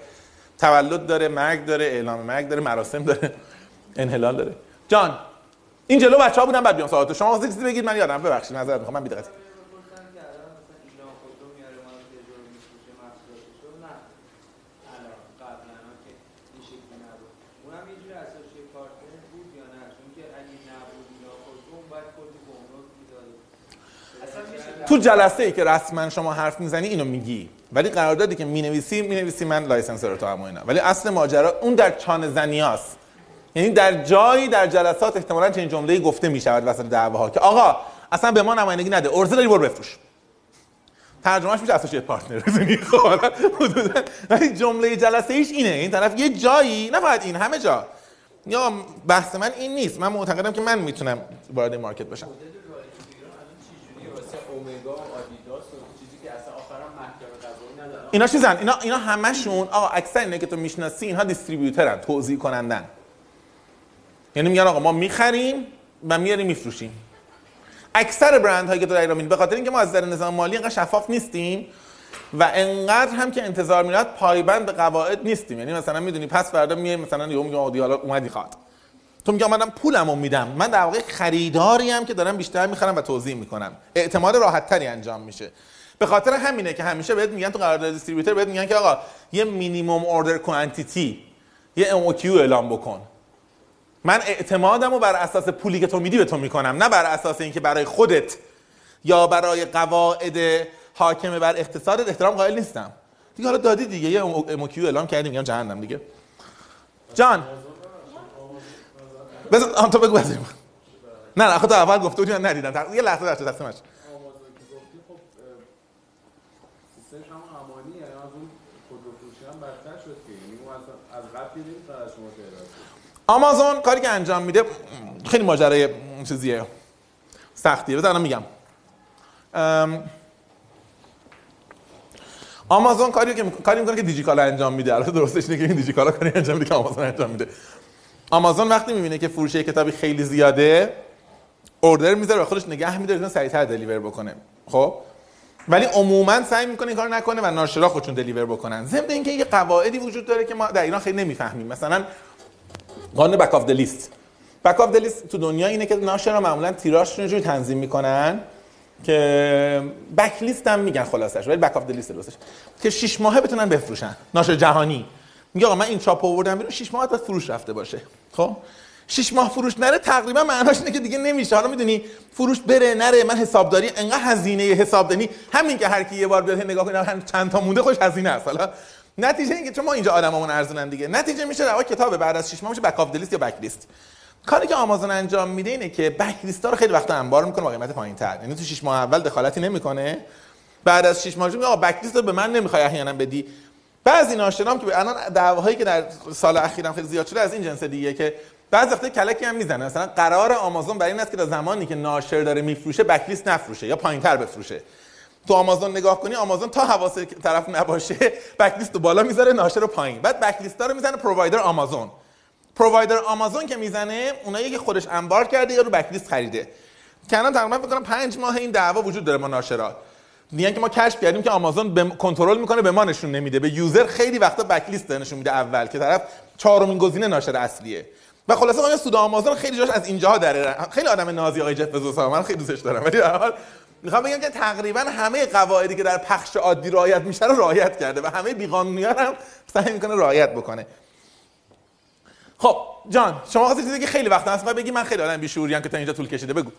تولد داره مرگ داره اعلام مرگ داره مراسم داره انحلال داره. جان این جلو بچه ها بودن بعد بیام سوالات شما چیزی بگید من یادم. ببخشید معذرت می‌خوام من بی‌دقتی گفتن که الان مثلا ایران خودرو میاره ما رو تجربه میفروشه محصولاتشو نه الان قبلا ها که این شکلی نبود اونم یه جور اساسی پارتنر بود یا نه چون که اگه نبود ایران خودرو اون باید کلی گمرک می‌داد اصلا میشه تو جلسه ای که رسما شما حرف می‌زنی اینو میگی. ولی قراردادی که می‌نویسی می‌نویسی من licensor تو هم اینا. ولی اصل ماجرا اون در چان زنیاست یعنی در جایی در جلسات احتمالاً چنین جمله‌ای گفته می‌شود وسط دعواها که آقا اصلا به ما نمایندگی نده. عرضه داری برو بفروش. ترجمهش میشه associate partner. می‌دونی خب حدوداً ولی جمله جلسه ایش اینه. این طرف یه جایی نه فقط این همه جا. یا بحث من این نیست. من معتقدم که من می‌تونم وارد مارکت بشم. و اینا چیزن؟ اینا اینا همشون آقا اکثر اینا که تو می‌شناسی اینها دیستریبیوتورن توزیع کنندن. یعنی میگن آقا ما می‌خریم و میاریم میفروشیم. اکثر برند هایی که تو در ایران به خاطر اینکه ما از نظر نظام مالی انقدر شفاف نیستیم و انقدر هم که انتظار میراد پایبند به قواعد نیستیم. یعنی مثلا می‌دونی پس فردا میای مثلا یهو میگم حالا اومدی خواد. تو میگم منم پولمو میدم. من در واقع خریداری هم که دارم بیشتر می‌خرم و توضیح می‌کنم. اعتماد راحت تری انجام میشه. به خاطر همینه که همیشه بهت میگن تو قرارداد دیستریبیوتور بهت میگن که آقا یه مینیمم اوردر کوانتیتی یه ام اعلام بکن. من اعتمادم رو بر اساس پولی که تو میدی به تو می‌کنم نه بر اساس اینکه برای خودت یا برای قواعد حاکم بر اقتصادت. احترام قائل نیستم. دیگه حالا دادی دیگه. یه اموکیو اعلام کردیم میگم جهنم دیگه. جان. بذار آن تو بگو بذاریم نه نه خود اول گفته بودی من ندیدم. یه لحظه در تعداد کنه. آمازون کاری که انجام میده خیلی ماجرای چیزیه. سختیه. بذار الان میگم. آمازون کاری که کاری می‌کنه که دیجیکالا انجام میده. البته درستش اینه که این دیجیکالا کاری انجام میده که آمازون انجام میده. آمازون وقتی می‌بینه که فروش کتابی خیلی زیاده order می‌ذاره و خودش نگه میداره تا سریعتر deliver بکنه. خب؟ ولی عموما سعی می‌کنه این کار نکنه و ناشرا خودشون deliver بکنن. ضمن اینکه یه قواعدی وجود داره که ما در ایران خیلی نمی‌فهمیم. مثلا قانون back of list back of list تو دنیا اینه که ناشرا معمولا تیراژشون رو تنظیم می‌کنن که backlist هم میگن خلاصش ولی back of list درستش. که 6 ماهه بتونن بفروشن. ناشر جهانی. میگه آقا من این چاپ آوردم بیرون 6 ماه بعد فروش رفته باشه. خب؟ 6 ماه فروش نره تقریبا معناش اینه که دیگه نمیشه. حالا می‌دونی فروش بره نره. من حسابداری انقدر هزینه حسابداری همین که هر کی یه بار بیاد نگاه کنه هم چند تا مونده خودش هزینه است. حالا نتیجه اینه که چون ما اینجا آدمامون ارزونن دیگه. نتیجه میشه روا کتاب بعد از 6 ماه میشه back of list یا backlist کاری که آمازون انجام میده اینه که بک لیست رو خیلی وقتا انبار می‌کنه با قیمت پایینتر. یعنی تو 6 ماه اول دخالتی نمی‌کنه. بعد از 6 ماه میگه آقا بک لیست رو به من نمی‌خوای احیانا بدی. بعضی ناشرام که الان دعواهایی که در سال اخیرم خیلی زیاد شده از این جنس دیگه که بعضی وقتا کلکی هم می‌زنه. مثلا قرار آمازون برای این است که تا زمانی که ناشر داره میفروشه بک لیست نفروشه یا پایینتر بفروشه. تو آمازون نگاه کنی آمازون تا حواس طرف نباشه بک لیست رو بالا می‌ذاره ناشر رو پایین. بعد بک لیست رو می‌زنه پرووایدر آمازون. پرووایدر آمازون که می‌زنه اونایی که خودش انبار کرده یا رو بک لیست خریده. که الان تقریبا فکر کنم 5 ماه این دعوا وجود داره با ناشرا میگن که ما کشف کردیم که آمازون به کنترل می‌کنه به ما نشون نمیده. به یوزر خیلی وقتا بک لیست نشون میده اول که طرف چهارمین گزینه ناشر اصلیه. و خلاصه آقا سود آمازون خیلی جاش از اینجاها داره خیلی آدم نازی آقای جف بزوس من خیلی دوستش دارم. ولی در حال می‌خوام بگم که تقریبا همه قواعدی که در پخش عادی رعایت میشه رو رعایت کرده و همه بیقانونیان هم سعی می‌کنه رعایت بکنه. خب جان شما خواستی چیزی که خیلی وقت هست بگی من خیلی آدم بیشعوریم که تا اینجا طول کشیده بگو.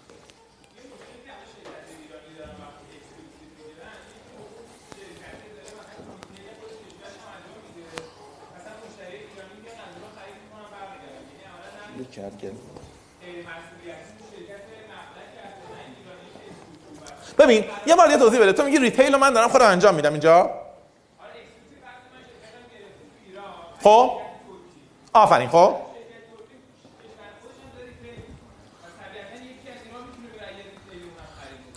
ببین یه بار یه توضیح بده. تو میگی ریتیل رو من دارم خودم انجام میدم اینجا؟ خب؟ آفرین خب.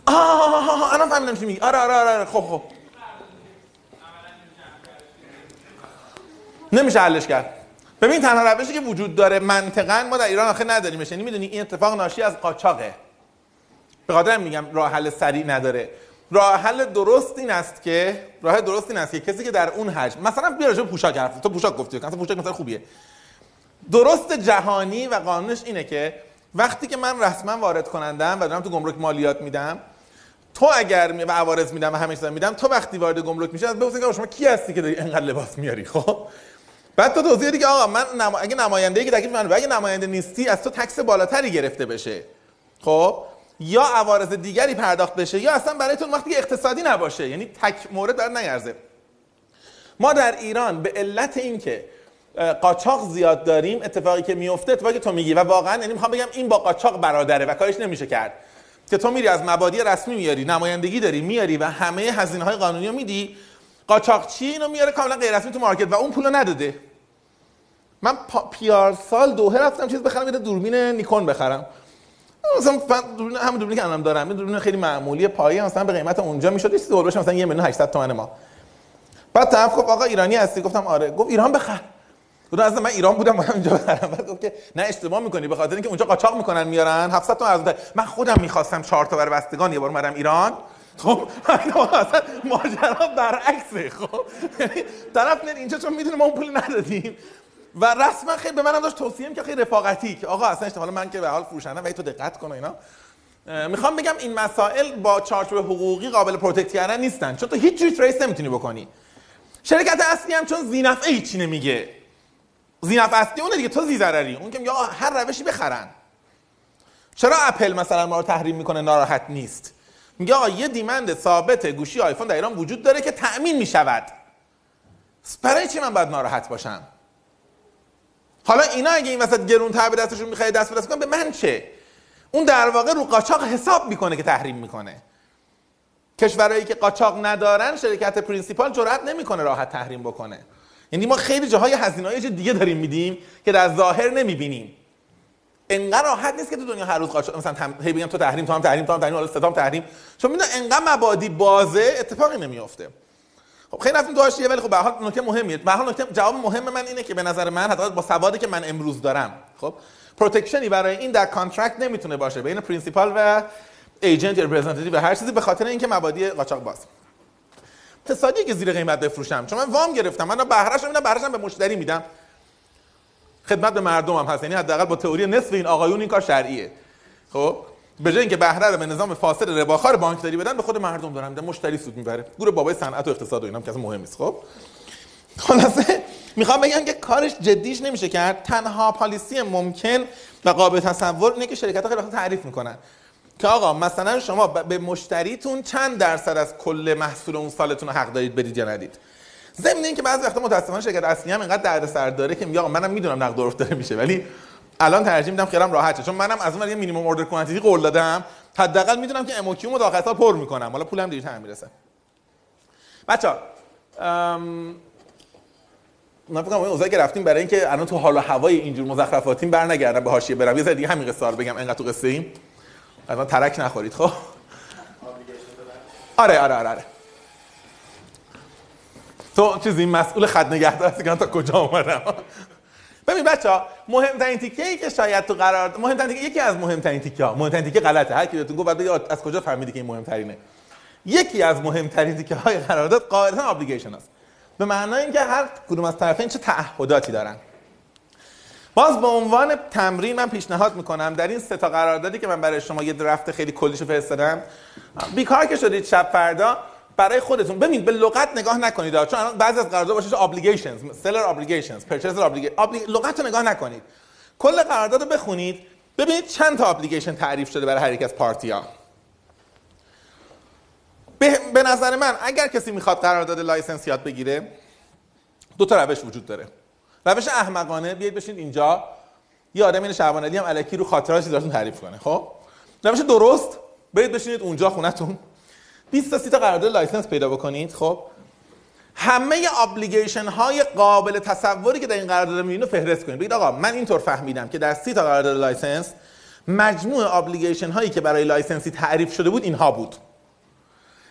آه الان فهمیدم چی میگی. آره آره آره آره. خب خب. نمیشه حلش کرد. ببین تنها روشی که وجود داره منطقا ما در ایران آخه نداریمش. یعنی می‌دونی این اتفاق ناشی از قاچاقه. به خاطر میگم راه حل سریع نداره. راه حل درست این است که راه درست این است که کسی که در اون حجم مثلا بیا راجع پوشاک حرف تو پوشاک گفتی. مثلا پوشاک مثلا خوبیه. درست جهانی و قانونش اینه که وقتی که من رسما وارد کنندم و دارم تو گمرک مالیات میدم تو اگر می- و عوارض میدم و همه میدم تو وقتی وارد گمرک میشی از بپرسین که شما کی هستی که داری اینقدر لباس میاری؟ خب؟ بعد تو توضیح دیگه آقا من نما... اگه نماینده که تکلیف من اگه نماینده نیستی از تو تکس بالاتری گرفته بشه. خب؟ یا عوارض دیگری پرداخت بشه یا اصلا برایتون وقتی اقتصادی نباشه. یعنی تک مورد داره نیرزه ما در ایران به علت اینکه قاچاق زیاد داریم اتفاقی که میفته که تو میگی. و واقعا یعنی می‌خوام بگم این با قاچاق برادره و کارش نمیشه کرد. که تو میری از مبادی رسمی میاری نمایندگی داری میاری و همه هزینه های قانونی رو میدی. قاچاقچی اینو میاره کاملا غیر رسمی تو مارکت و اون پولو نداده. من پیار سال دوهه رفتم چیز بخرم یه دوربین نیکون بخرم. مثلا دوربین همون دوربینی که الان دارم دوربین خیلی معمولی پایه مثلا به قیمت اونجا می‌شد یه چیزی هولوش مثلا 1 میلیون 800 تومن ما. بعد طرف گفت آقا ایرانی هستی؟ گفتم آره. گفت ایران بخر. گفتم اصلا من ایران بودم اونجا بخرم. بعد گفت که نه اشتباه می‌کنی به خاطر اینکه اونجا قاچاق می‌کنن میارن 700 تومن از. من خودم می‌خواستم 4 تا برای بستگان یه بار اومدم ایران. خب اصلا ماجرا برعکسه خب؟ یعنی طرف میاد اینجا چون می‌دونه ما اون پول ندادیم. و رسما خیلی به منم داشت توصیه می‌کرد خیلی رفاقتی که آقا اصلا احتمالاً من که به حال فروشنده ولی تو دقت کن اینا. می‌خوام بگم این مسائل با چارچوب حقوقی قابل protect کردن نیستن. چون تو هیچ جوری trace نمی‌تونی بکنی. شرکت اصلی هم چون زینفعه هیچی نمیگه. زینف اصلی اونه دیگه تو زی اون که آقا هر روشی بخرن. چرا اپل مثلا ما رو تحریم می‌کنه ناراحت نیست؟ میگه آقا یه دیمند ثابت گوشی آیفون در ایران وجود داره که تأمین می‌شود. برای چی من باید ناراحت باشم؟ حالا اینا اگه این وسط گرون تر دستشون می‌خواد دست دست کنن به من چه؟ اون در واقع رو قاچاق حساب می‌کنه که تحریم می‌کنه. کشورهایی که قاچاق ندارن شرکت principal جرئت نمی‌کنه راحت تحریم بکنه. یعنی ما خیلی جاهای هزینه‌های دیگه داریم میدیم که در ظاهر نمی‌بینیم. انقدر راحت نیست که تو دنیا هر روز قاچاق مثلا تم... هی بگم تو تحریم تو هم تحریم تو هم تحریم حالا ستام تحریم. چون می‌دونن انقدر مبادی بازه اتفاقی نمیافته. خب خیلی رفتیم حاشیه ولی خب به حال نکته مهمیه. به حال نکته جواب مهم من اینه که به نظر من حتی با سوادی که من امروز دارم خب protection ی برای این در contract نمی‌تونه باشه بین principal و agent یا representative و هر چیزی به خاطر اینکه مبادی قاچاق بازه. اقتصادی که زیر قیمت بفروشم. چون من وام گرفتم من بهرهش میدم بهرهش به مشتری میدم. خدمت به مردم هم هست. یعنی حداقل با تئوری نصف این آقایون این کار شرعیه. خب؟ به جای اینکه بهره رو به نظام فاسد رباخار بانکداری بدن به خود مردم دارن. میدن مشتری سود می‌بره. گروه بابای صنعت و اقتصاد و اینا هم که مهم نیست. خب؟ خلاصه می‌خوام بگم که کارش جدیش نمیشه کرد. تنها policy ممکن و قابل تصور اینه که شرکت خیلی وقتا تعریف می‌کنن. که آقا مثلا شما به مشتریتون چند درصد از کل محصول اون سالتون حق دارید بدید یا ندید؟ ضمن اینکه بعضی وقتا متاسفانه شرکت اصلی هم اینقدر دردسر داره که میگه منم می‌دونم نقد عرف داره میشه ولی الان ترجیح میدم خیالم راحت شه چون منم از اون یه مینیمم اوردر کوانتیتی قول دادم. حداقل می‌دونم که ام رو تا سال پر می‌کنم. حالا پولم دیرتر می‌رسه. بچا من فکر کنم اون که رفتیم برای اینکه الان تو حال و هوای اینجور مزخرفاتیم برنگردم به حاشیه برم. یه ذره دیگه همین قصه رو بگم انقدر تو قصه ایم. الان ترک نخورید خب؟ آره آره آره آره. تو چیزی مسئول خط نگهدار هستی تا کجا اومدم؟ ببین بچه ها مهمترین تیکه ای که شاید تو قرار مهمترین تیکه یکی از مهمترین تیکه ها مهمترین تیکه غلطه. هر کی بهتون گفت بعد از کجا فهمیدی که این مهمترینه؟ یکی از مهمترین تیکه های قرارداد قاعدتا ابلیگیشن است. به معنای اینکه هر کدوم از طرفین چه تعهداتی دارن. باز به عنوان تمرین من پیشنهاد می‌کنم در این سه تا قراردادی که من برای شما یه درفت خیلی کلیشو فرستادم بیکار که شدید شب فردا برای خودتون. ببین به لغت نگاه نکنید. چون الان بعضی از قرارداد باشه obligations seller obligations purchaser obligations Obli- لغت رو نگاه نکنید. کل قرارداد رو بخونید. ببینید چند تا ابلیگیشن تعریف شده برای هر یک از پارتی ها به, به نظر من اگر کسی می‌خواد قرارداد license یاد بگیره دو تا روش وجود داره. روش احمقانه بیاید بشین اینجا. یه آدم این شعبانعلی هم الکی رو خاطرات چیزاتون تعریف کنه خب؟ روش درست برید بشینید اونجا خونتون. 20 تا 30 تا قرارداد license پیدا بکنید خب؟ همه obligation های قابل تصوری که در این قرارداد می‌بینید فهرست کنید. بگید آقا من اینطور فهمیدم که در 30 تا قرارداد license مجموع obligation هایی که برای licensee تعریف شده بود اینها بود.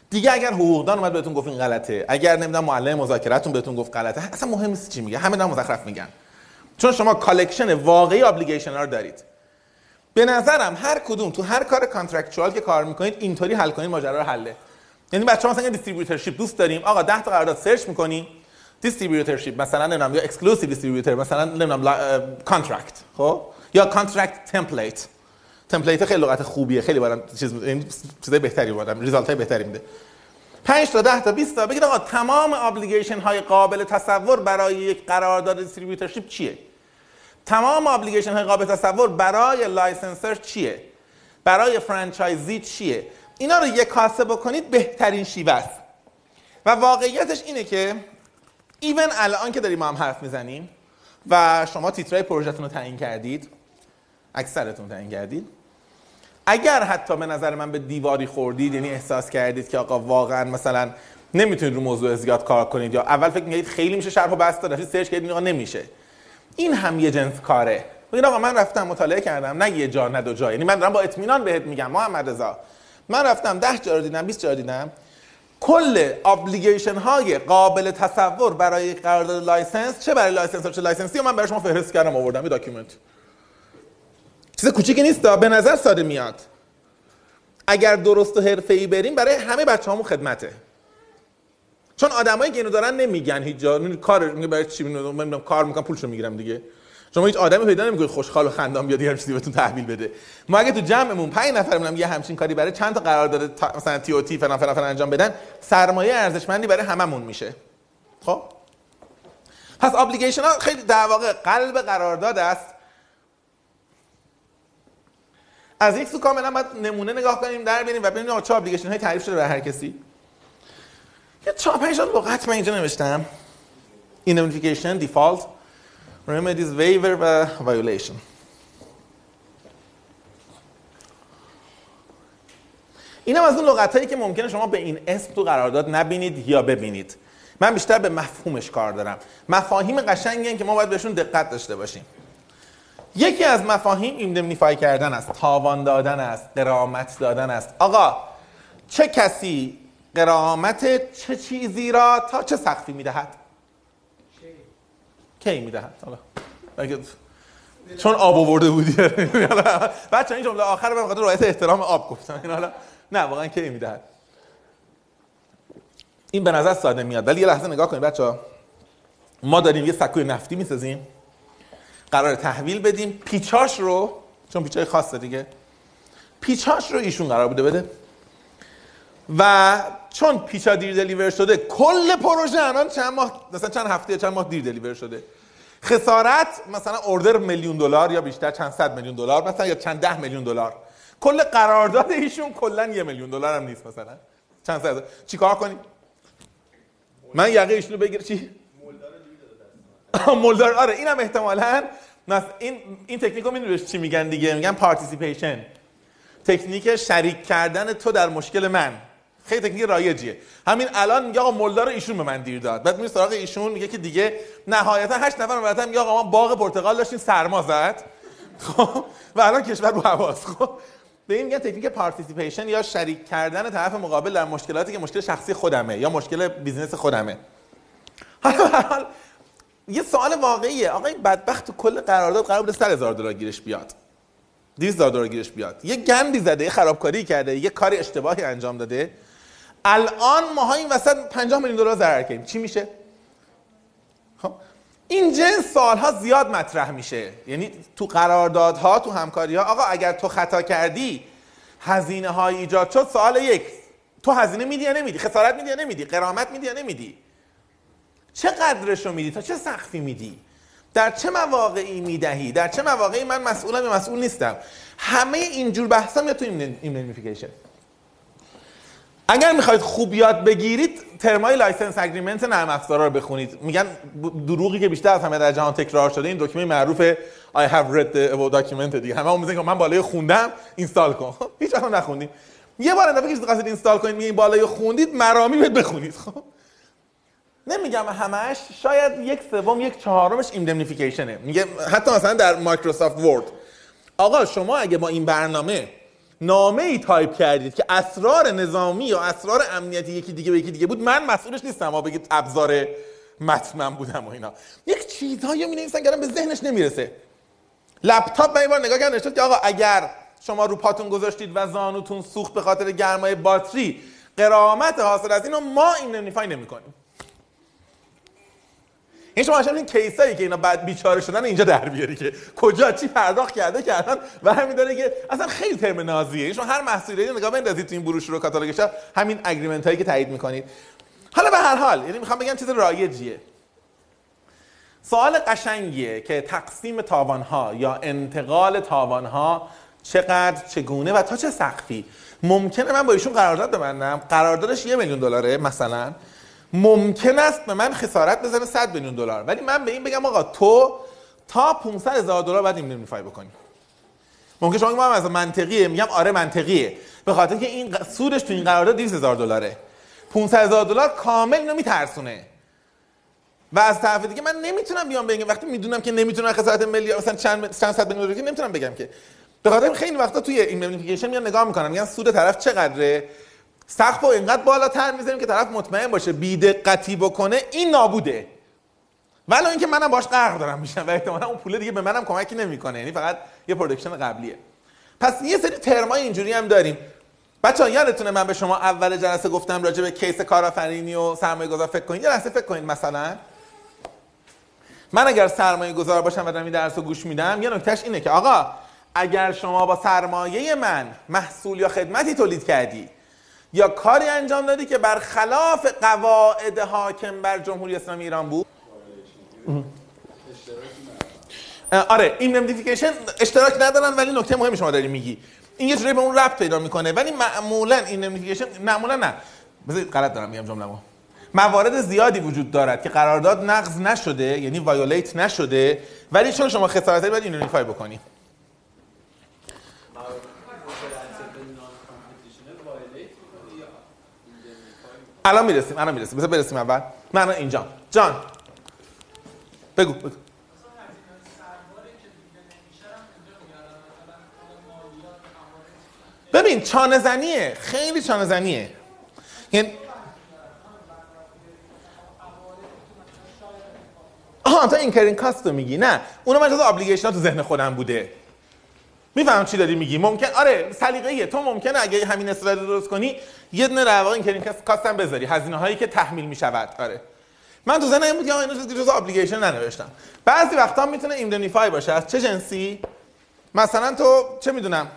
دیگه اگر حقوقدان اومد بهتون گفت این غلطه اگر نمی‌دونم معلم مذاکرتون بهتون گفت غلطه اصلا مهم نیست چی میگه همه دارن مزخرف میگن. چون شما collection واقعی obligation ها رو دارید. به نظرم هر کدوم تو هر کار contractual که کار می‌کنید اینطوری حل کنید ماجرا رو حله. یعنی بچه‌ها مثلا distributorship دوست داریم آقا 10 تا قرارداد search می‌کنی distributorship مثلا نمی‌دونم یا exclusive distributor مثلا نمی‌دونم contract خب؟ یا contract template template خیلی لغت خوبیه خیلی برام چیز این چیزای بهتری بودم result های بهتری میده. 5 تا 10 تا 20 تا. بگید آقا تمام obligation های قابل تصور برای یک قرارداد distributorship چیه؟ تمام obligation های قابل تصور برای licensor چیه؟ برای franchisee چیه؟ اینا رو یک کاسه بکنید بهترین شیوه است. و واقعیتش اینه که ایون الان که داریم ما هم حرف می‌زنیم و شما تیترای پروژهتون رو تعیین کردید اکثرتون تعیین کردید اگر حتی به نظر من به دیواری خوردید یعنی احساس کردید که آقا واقعا مثلا نمی‌تونید رو موضوع زیاد کار کنید یا اول فکر می‌کردید خیلی میشه شرح و بسته رفتید سرچ کردید نمیشه. این هم یه جنس کاره. ببین آقا من رفتم مطالعه کردم نه یه جا نه دو جا. یعنی من دارم با اطمینان بهت میگم محمد رضا من رفتم 10 جا رو دیدم 20 جا رو دیدم. کل obligation های قابل تصور برای قرارداد license چه برای licensor؟ چه licensee؟ من برای شما فهرست کردم آوردم یه document چیز کوچیکی نیست به نظر ساده میاد. اگر درست و حرفه‌ای بریم برای همه بچه‌هامون خدمته. چون آدمایی که اینو دارن نمیگن هیچ جا. کار برای چی؟ کار می‌کنم پولشو می‌گیرم دیگه. شما هیچ آدمی پیدا نمی‌کنید خوشحال و خندان بیاد یه چیزی بهتون تحویل بده. ما اگه تو جمعمون 5 نفرمون یه همچین کاری برای چند تا قرارداد تا- مثلا TOT فلان فلان فلان انجام بدن سرمایه ارزشمندی برای هممون میشه. خب؟ پس ابلیگیشن ها خیلی در واقع قلب قرارداد است. از یک سو کاملا باید نمونه نگاه کنیم در ببینیم و ببینیم چه ابلیگیشن های تعریف شده برای هر کسی. یه چهار پنج تا لغت من اینجا نوشتم. Indemnification default. Remedies waiver و violation. اینم از اون لغت هایی که ممکنه شما به این اسم تو قرارداد نبینید یا ببینید. من بیشتر به مفهومش کار دارم. مفاهیم قشنگی که ما باید بهشون دقت داشته باشیم. یکی از مفاهیم ایندمنیفای کردن است تاوان دادن است قرامت دادن است. آقا چه کسی قرامت چه چیزی را تا چه سقفی می‌دهد؟ کی می‌دهد؟ حالا. چون آب آورده بودی. بچه این جمله آخر رو بخاطر رعایت احترام آب گفتم. این حالا نه واقعا کی می‌دهد؟ این به نظر ساده میاد. ولی یه لحظه نگاه کنید بچه ما داریم یه سکوی نفتی می‌سازیم. قرار تحویل بدیم. پیچاش رو چون پیچای خاصه دیگه. پیچاش رو ایشون قرار بوده بده. و چون پیچا دیر دلیور شده کل پروژه الان چند ماه مثلا چند هفته چند ماه دیر دلیور شده. خسارت مثلا order میلیون دلار یا بیشتر چند صد میلیون دلار مثلا یا چند ده میلیون دلار. کل قرارداد ایشون کلا یه میلیون دلار هم نیست مثلا. چند صد؟ چیکار کنیم؟ من یقه ایشونو بگیر چی؟ مولد رو آره اینم احتمالاً این این تکنیک رو می‌دونی چی میگن دیگه؟ میگن participation technique شریک کردن تو در مشکل من. خیلی تکنیک رایجیه. همین الان میگه آقا مولد رو ایشون به من دیر داد. بعد میره سراغ ایشون میگه که دیگه نهایتا هشت نفر بعدا میگه آقا ما باغ پرتقال داشتیم سرما زد. خب و الان کشور رو حواس خب به این میگن تکنیک participation یا شریک کردن طرف مقابل در مشکلاتی که مشکل شخصی خودمه یا مشکل business خودمه. حالا یه سوال واقعیه. آقا این بدبخت تو کل قرارداد قرار بوده 100 هزار دلار گیرش بیاد. 200 هزار دلار گیرش بیاد. یه گندی زده یه خرابکاری کرده یه کاری اشتباهی انجام داده. الان ماها این وسط 50 میلیون دلار ضرر کردیم. چی میشه؟ خب این جنس سالها زیاد مطرح میشه. یعنی تو قراردادها تو همکاری ها آقا اگر تو خطا کردی هزینه های ایجاد شد سوال یک تو هزینه میدی یا نمیدی؟ خسارت میدی یا نمیدی؟ قرامت میدی یا نمیدی؟ چه قدرش رو میدی؟ تا چه سقفی میدی؟ در چه مواقعی می‌دهی؟ در چه مواقعی من مسئولم یا مسئول نیستم؟ همه اینجور بحثا میاد تو indemnification. اگر می‌خواید خوب یاد بگیرید term های license agreement نرم افزارا رو بخونید. میگن دروغی که بیشتر از همه در جهان تکرار شده این دکمه معروف I have read the document دیگه. همه هم میگن که من بالای خوندم install کن. خب، هیچ وقت نخوندیم. یه بار دفعه که قصد install کنید میگین بالای خوندید مرامی بهت بخونید. خب. نمیگم همش شاید یک سوم یک چهارمش indemnification ه میگه حتی مثلا در Microsoft Word آقا شما اگه با این برنامه نامه ای تایپ کردید که اسرار نظامی یا اسرار امنیتی یکی دیگه به یکی دیگه بود من مسئولش نیستم ما بگید ابزار متنم بودم و اینا. یک چیزهایی می نویسن که به ذهنش نمی‌رسه. لپتاپ من بار نگاه کردم نوشته که آقا اگر شما رو پاتون گذاشتید و زانوتون سوخت به خاطر گرمای باتری غرامت حاصل از اینو ما indemnify نمی‌کنیم. این شما این کیسایی که اینا بعد بیچاره شدن اینجا در بیاری که کجا چی پرداخت کرده کردن و همین داره که اصلا خیلی ترم نازیه. این شما هر محصولی نگاه بندازید تو این بروشور و کاتالوگش همین اگریمنت هایی که تایید می‌کنید. حالا به هر حال یعنی می‌خوام بگم چیز رایجیه. سوال قشنگیه که تقسیم تاوان ها یا انتقال تاوان ها چقدر چگونه و تا چه سقفی ممکنه من با ایشون قرارداد ببندم. قراردادش یه میلیون دلاره مثلا. ممکن است به من خسارت بزنه 100 میلیون دلار. ولی من به این بگم آقا تو تا 500 هزار دلار باید indemnify بکنی. ممکن شما بگید از منطقیه میگم آره منطقیه. به خاطر که این سودش تو این قرارداد 200 هزار دلاره. 500 هزار دلار کامل اینو میترسونه. و از طرف دیگه من نمی‌تونم بیام بگم وقتی می‌دونم که نمی‌تونم خسارت میلیارد مثلا چند چند صد میلیون دلار نمی‌تونم بگم که. به خاطر خیلی وقتا توی indemnification میان نگاه می‌کنن میگن سود طرف چقدره؟ سقف رو اینقدر بالاتر می‌ذاریم که طرف مطمئن باشه بی‌دقتی بکنه این نابوده. ولی اینکه منم باش غرق دارم میشم و احتمالا اون پول دیگه به منم کمکی نمی‌کنه. یعنی فقط یه protection قبلیه. پس یه سری ترمای اینجوری هم داریم. بچه یادتونه من به شما اول جلسه گفتم راجع به case کارآفرینی و سرمایه گذار فکر کنید؟ یه لحظه فکر کنید مثلا. من اگر سرمایه گذار باشم و دارم این درس رو گوش میدم یه نکتهش اینه که آقا اگر شما با سرمایه من محصول یا خدمتی تولید کردی یا کاری انجام دادی که برخلاف قواعد حاکم بر جمهوری اسلامی ایران بود؟ آره indemnification اشتراک ندارن ولی نکته مهمی شما داری میگی. این یه جوری به اون ربط پیدا می‌کنه ولی معمولا indemnification معمولا نه. بذار غلط دارم میگم جمله‌مو. موارد زیادی وجود دارد که قرارداد نقض نشده یعنی violate نشده ولی چون شما خسارت دارید باید ایندمنیفای بکنی. الان می‌رسیم الان می‌رسیم. بذار برسیم اول. من الان اینجا جان. بگو بگو. ببین چانه زنیه خیلی چانه زنیه یعنی آها تو incurring cost رو میگی. نه. اونو من جز obligation تو ذهن خودم بوده. میفهم چی داری میگی. ممکن آره سلیقه‌ایه. تو ممکنه اگه همین رو درست کنی یه دونه در واقع incurring cost هم بذاری. هزینه هایی که تحمیل می‌شود. آره. من تو ذهنم این بود که اینو جز جز obligation ننوشتم. بعضی وقتا می‌تونه indemnify باشه. از چه جنسی؟ مثلا تو چه می‌دونم؟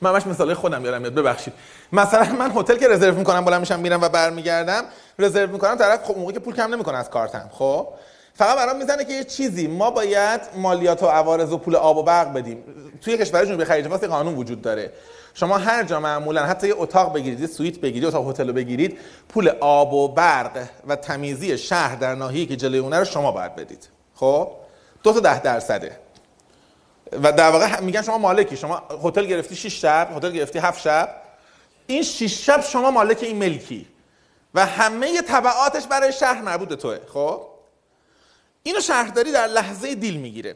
من همش مثالای خودم یادم میاد ببخشید. مثلا من هتل که رزرو می‌کنم بالا میشم میرم و برمیگردم رزرو می‌کنم طرف خب موقعی که پول کم نمی‌کنه از کارتم. خب؟ فقط برام می‌زنه که یه چیزی. ما باید مالیات و عوارض و پول آب و برق بدیم. توی کشور جنوبی خلیج فارس قانون وجود داره. شما هر جا معمولا حتی یه اتاق بگیرید یه سویت بگیرید اتاق هتل بگیرید پول آب و برق و تمیزی شهر در ناحیه‌ای که جلوی اونه رو شما باید بدید. خب؟ دو تا ده درصده. و در واقع میگن شما مالکی. شما هتل گرفتی 6 شب هتل گرفتی 7 شب. این 6 شب شما مالک این ملکی. و همه تبعاتش برای شهر مربوط توه. خب؟ اینو شهرداری در لحظه دیل می‌گیره.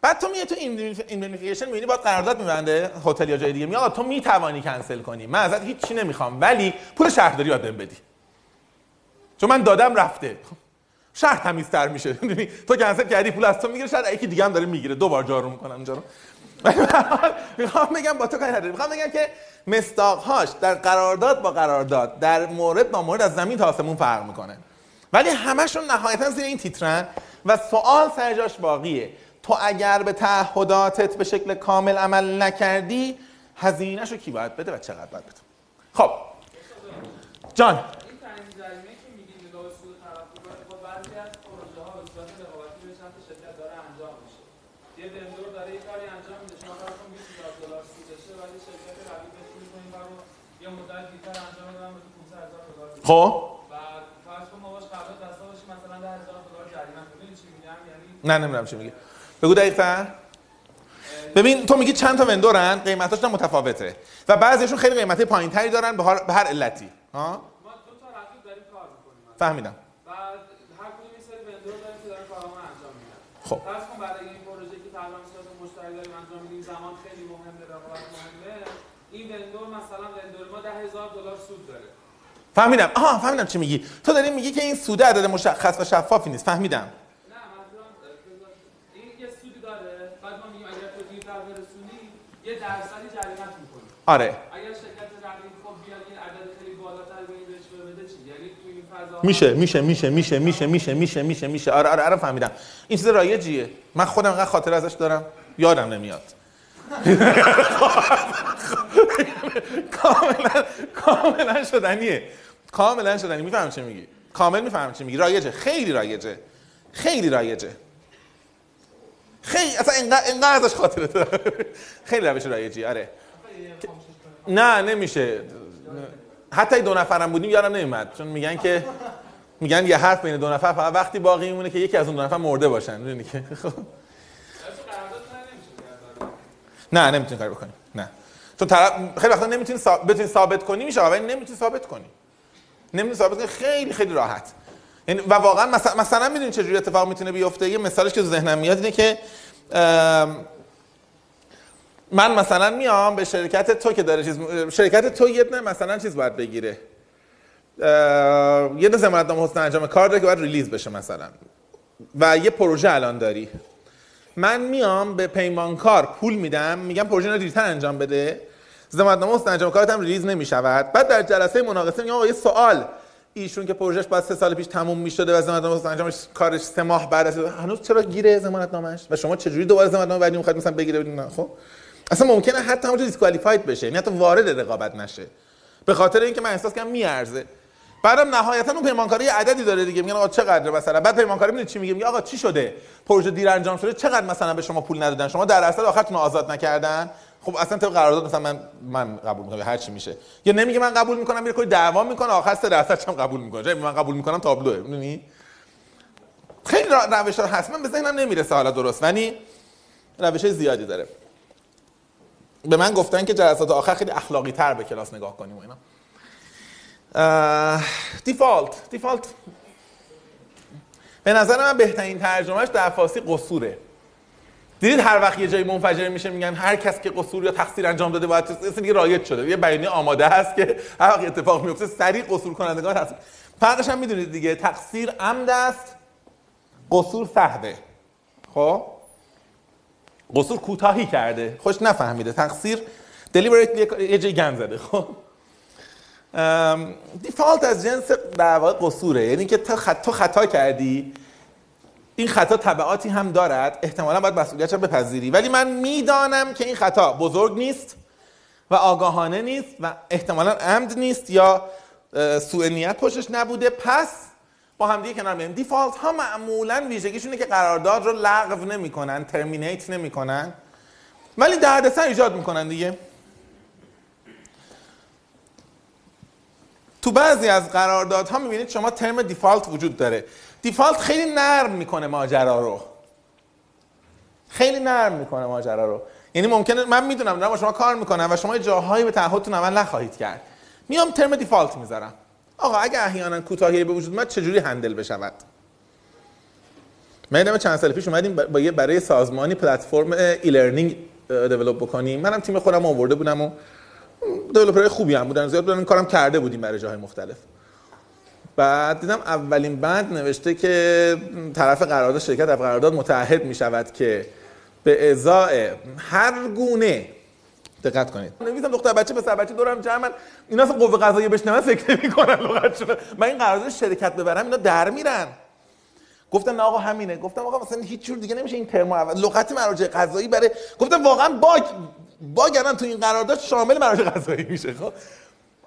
بعد تو میای تو ایندنیفیکیشن می‌بینی باید قرارداد میبنده هتل یا جای دیگه میگه تو می‌توانی کنسل کنی. من ازت هیچ چی نمی‌خوام ولی پول شهرداری بهم بدی. چون من دادم رفته. شهر تمیزتر میشه؟ تو کنسل کردی پول از تو می‌گیره شاید یکی دیگه هم داره می‌گیره. دو بار جارو می‌کنن اونجا رو. می‌خوام بگم با تو کاری نداره می‌خوام بگم که مستاقهاش در قرارداد با قرارداد در مورد با مورد از زمین تا آسمون فرق می‌کنه. ولی همشون نهایتا زیر این تیترن و سوال سرجاش باقیه. تو اگر به تعهداتت به شکل کامل عمل نکردی هزینهشو کی باید بده و چقدر باید بده؟ خب. جان. خب. نه نمی‌دونم چی میگه بگو دقیق‌تر ببین تو میگی چند تا وندورن قیمتاش هم متفاوته. و بعضیشون خیلی قیمت پایینتری دارن به هر, به هر علتی. ها؟ ما دو تا رقیب داریم کار می‌کنیم. فهمیدم. بعد هر کدوم یه سری وندور داریم که دارن کارامون انجام میدن. خب. فرض کن برای این پروژه که تقریبا صورت مشتری داریم انجام میدیم زمان خیلی مهمه رقابت مهمه. این وندور مثلا وندور ما 10000 دلار سود داره. فهمیدم. آها فهمیدم چی میگی. تو داری میگی که این سوده عدد مشخص و شفافی نیست. فهمیدم نه منظورم بذار- این یه سودی داره بعد ما میگیم اگر تو دیرتر برسونی یه درصدی جریمت می‌کنی آره اگر شرکت رقیب خب بیاد این عدد خیلی بالاتر به این رشوه بده چی یعنی تو این فضا میشه میشه میشه میشه میشه میشه میشه میشه میشه. آره آره آره فهمیدم. این چیز رایجیه. من خودم انقدر خاطر ازش دارم. یادم نمیاد. کاملا کاملا شدنیه. کاملا شدنی. میفهم چی میگی؟ کامل میفهم چی میگی؟ رایجه. خیلی رایجه. خیلی رایجه. خیلی اصلا اینقدر ازش خاطره دارم. خیلی روش رایجی. آره. نه نمیشه. حتی دو نفرم بودیم یادم نمیاد. چون میگن که میگن یه حرف بین دو نفر فقط وقتی باقی میمونه که یکی از اون دو نفر مرده باشن. می‌دونی که؟ خب. نه نمی‌تونی کاری بکنی. نه. چون طرف خیلی وقتا نمی‌تونی ثابت بتونی ثابت کنی میشه ولی نمی‌تونی ثابت کنی. نمی‌تونی ثابت کنی. خیلی خیلی راحت. یعنی و واقعا مثلا مثلا می‌دونی چه جوری اتفاق می‌تونه بیفته؟ یه مثالش که تو ذهنم میاد اینه که من مثلا میام به شرکت تو که داره چیز شرکت تو یه دونه مثلا چیز باید بگیره. یه دونه ضمانتنامه حسن انجام کار داره که باید release بشه مثلا. و یه پروژه الان داری. من میام به پیمانکار پول میدم میگم پروژه رو دیرتر انجام بده. ضمانتنامه حسن انجام کارت هم release نمی‌شود. بعد در جلسه مناقصه میگم آقا یه سوال. ایشون که پروژهش بعد سه سال پیش تموم می‌شده و ضمانتنامه حسن انجامش کارش سه ماه بعد هنوز چرا گیره ضمانتنامه‌اش و شما چجوری دوباره ضمانتنامه بعدی می‌خواید مثلا بگیره خب. اصلا ممکنه حتی همونجا دیسکوالیفاید بشه یعنی حتی وارد رقابت نشه. به خاطر اینکه من احساس کنم میارزه. بعدم نهایتا اون پیمانکاری عددی داره دیگه میگن آقا چقدر مثلا؟ بعد پیمانکاری می‌دونی چی میگه؟ میگه آقا چی شده؟ پروژه دیر انجام شده چقدر مثلا به شما پول ندادن؟ شما در اصل آخرتون آزاد نکردن؟ خب اصلا طبق قرارداد مثلا من من قبول می‌کنم هر چی میشه. یا نمیگه من قبول می‌کنم میره کلی دعوا می‌کنه آخر 3 درصد هم قبول می‌کنه. جای من قبول می‌کنم تابلوه می‌دونی؟ خیلی روش هست. من به ذهنم نمی‌رسه حالا درست ولی روش زیادی داره. به من گفتن که جلسات آخر خیلی اخلاقی تر به کلاس نگاه کنیم و اینا. دیفالت دیفالت. به نظر من بهترین ترجمهش در فارسی قصوره. دیدید هر وقت یه جایی منفجر میشه میگن هر کس که قصور یا تقصیر انجام داده باید یه دیگه رایج شده. یه بیانیه آماده هست که هر وقت اتفاق میفته سریع قصور کنندگان تقصیر فرقش هم می‌دونید دیگه تقصیر عمد است قصور سهوه خب؟ قصور کوتاهی کرده. خوش نفهمیده. تقصیر deliberately یه جایی گند زده. خب. دیفالت از جنس در واقع قصوره. یعنی که تو خط- تو خطا کردی. این خطا تبعاتی هم دارد. احتمالا باید مسئولیتش رو بپذیری. ولی من می‌دانم که این خطا بزرگ نیست و آگاهانه نیست و احتمالا عمد نیست یا سوء نیت پشتش نبوده. پس با هم دیگه کنار میایم. دیفالت ها معمولا ویژگیشونه که قرارداد رو لغو نمی‌کنن ترمینیت نمی‌کنن. ولی دردسر ایجاد می‌کنن دیگه. تو بعضی از قراردادها می‌بینید شما ترم دیفالت وجود داره. دیفالت خیلی نرم می‌کنه ماجرا رو. خیلی نرم می‌کنه ماجرا رو. یعنی ممکنه من می‌دونم دارم با شما کار می‌کنم و شما جاهایی به تعهدتون عمل نخواهید کرد. میام ترم دیفالت می‌ذارم. آقا اگه احیانا کوتاهی به وجود اومد چجوری هندل بشود؟ من یادمه چند سال پیش اومدیم با یه برای سازمانی پلتفرم ای لرنینگ دیولپ بکنیم. منم تیم خودم آورده بودم و دیولپرهای خوبی هم بودن زیاد بودن کارم کرده بودیم برای جاهای مختلف. بعد دیدم اولین بند نوشته که طرف قرارداد شرکت طرف قرارداد متعهد می شود که به ازای هر گونه دقت کنید. نویسم دختر بچه پسر بچه دورم جمعن. اینا اصلا قوه قضاییه بشنون فکر نمی‌کنن لغتشون من این قرارداد شرکت ببرم اینا در میرن. گفتم نه آقا همینه. گفتم آقا مثلا هیچ جور دیگه نمیشه این ترم اول لغت مراجع قضایی برای گفتم واقعا باگ باگ الان تو این قرارداد شامل مراجع قضایی میشه خب؟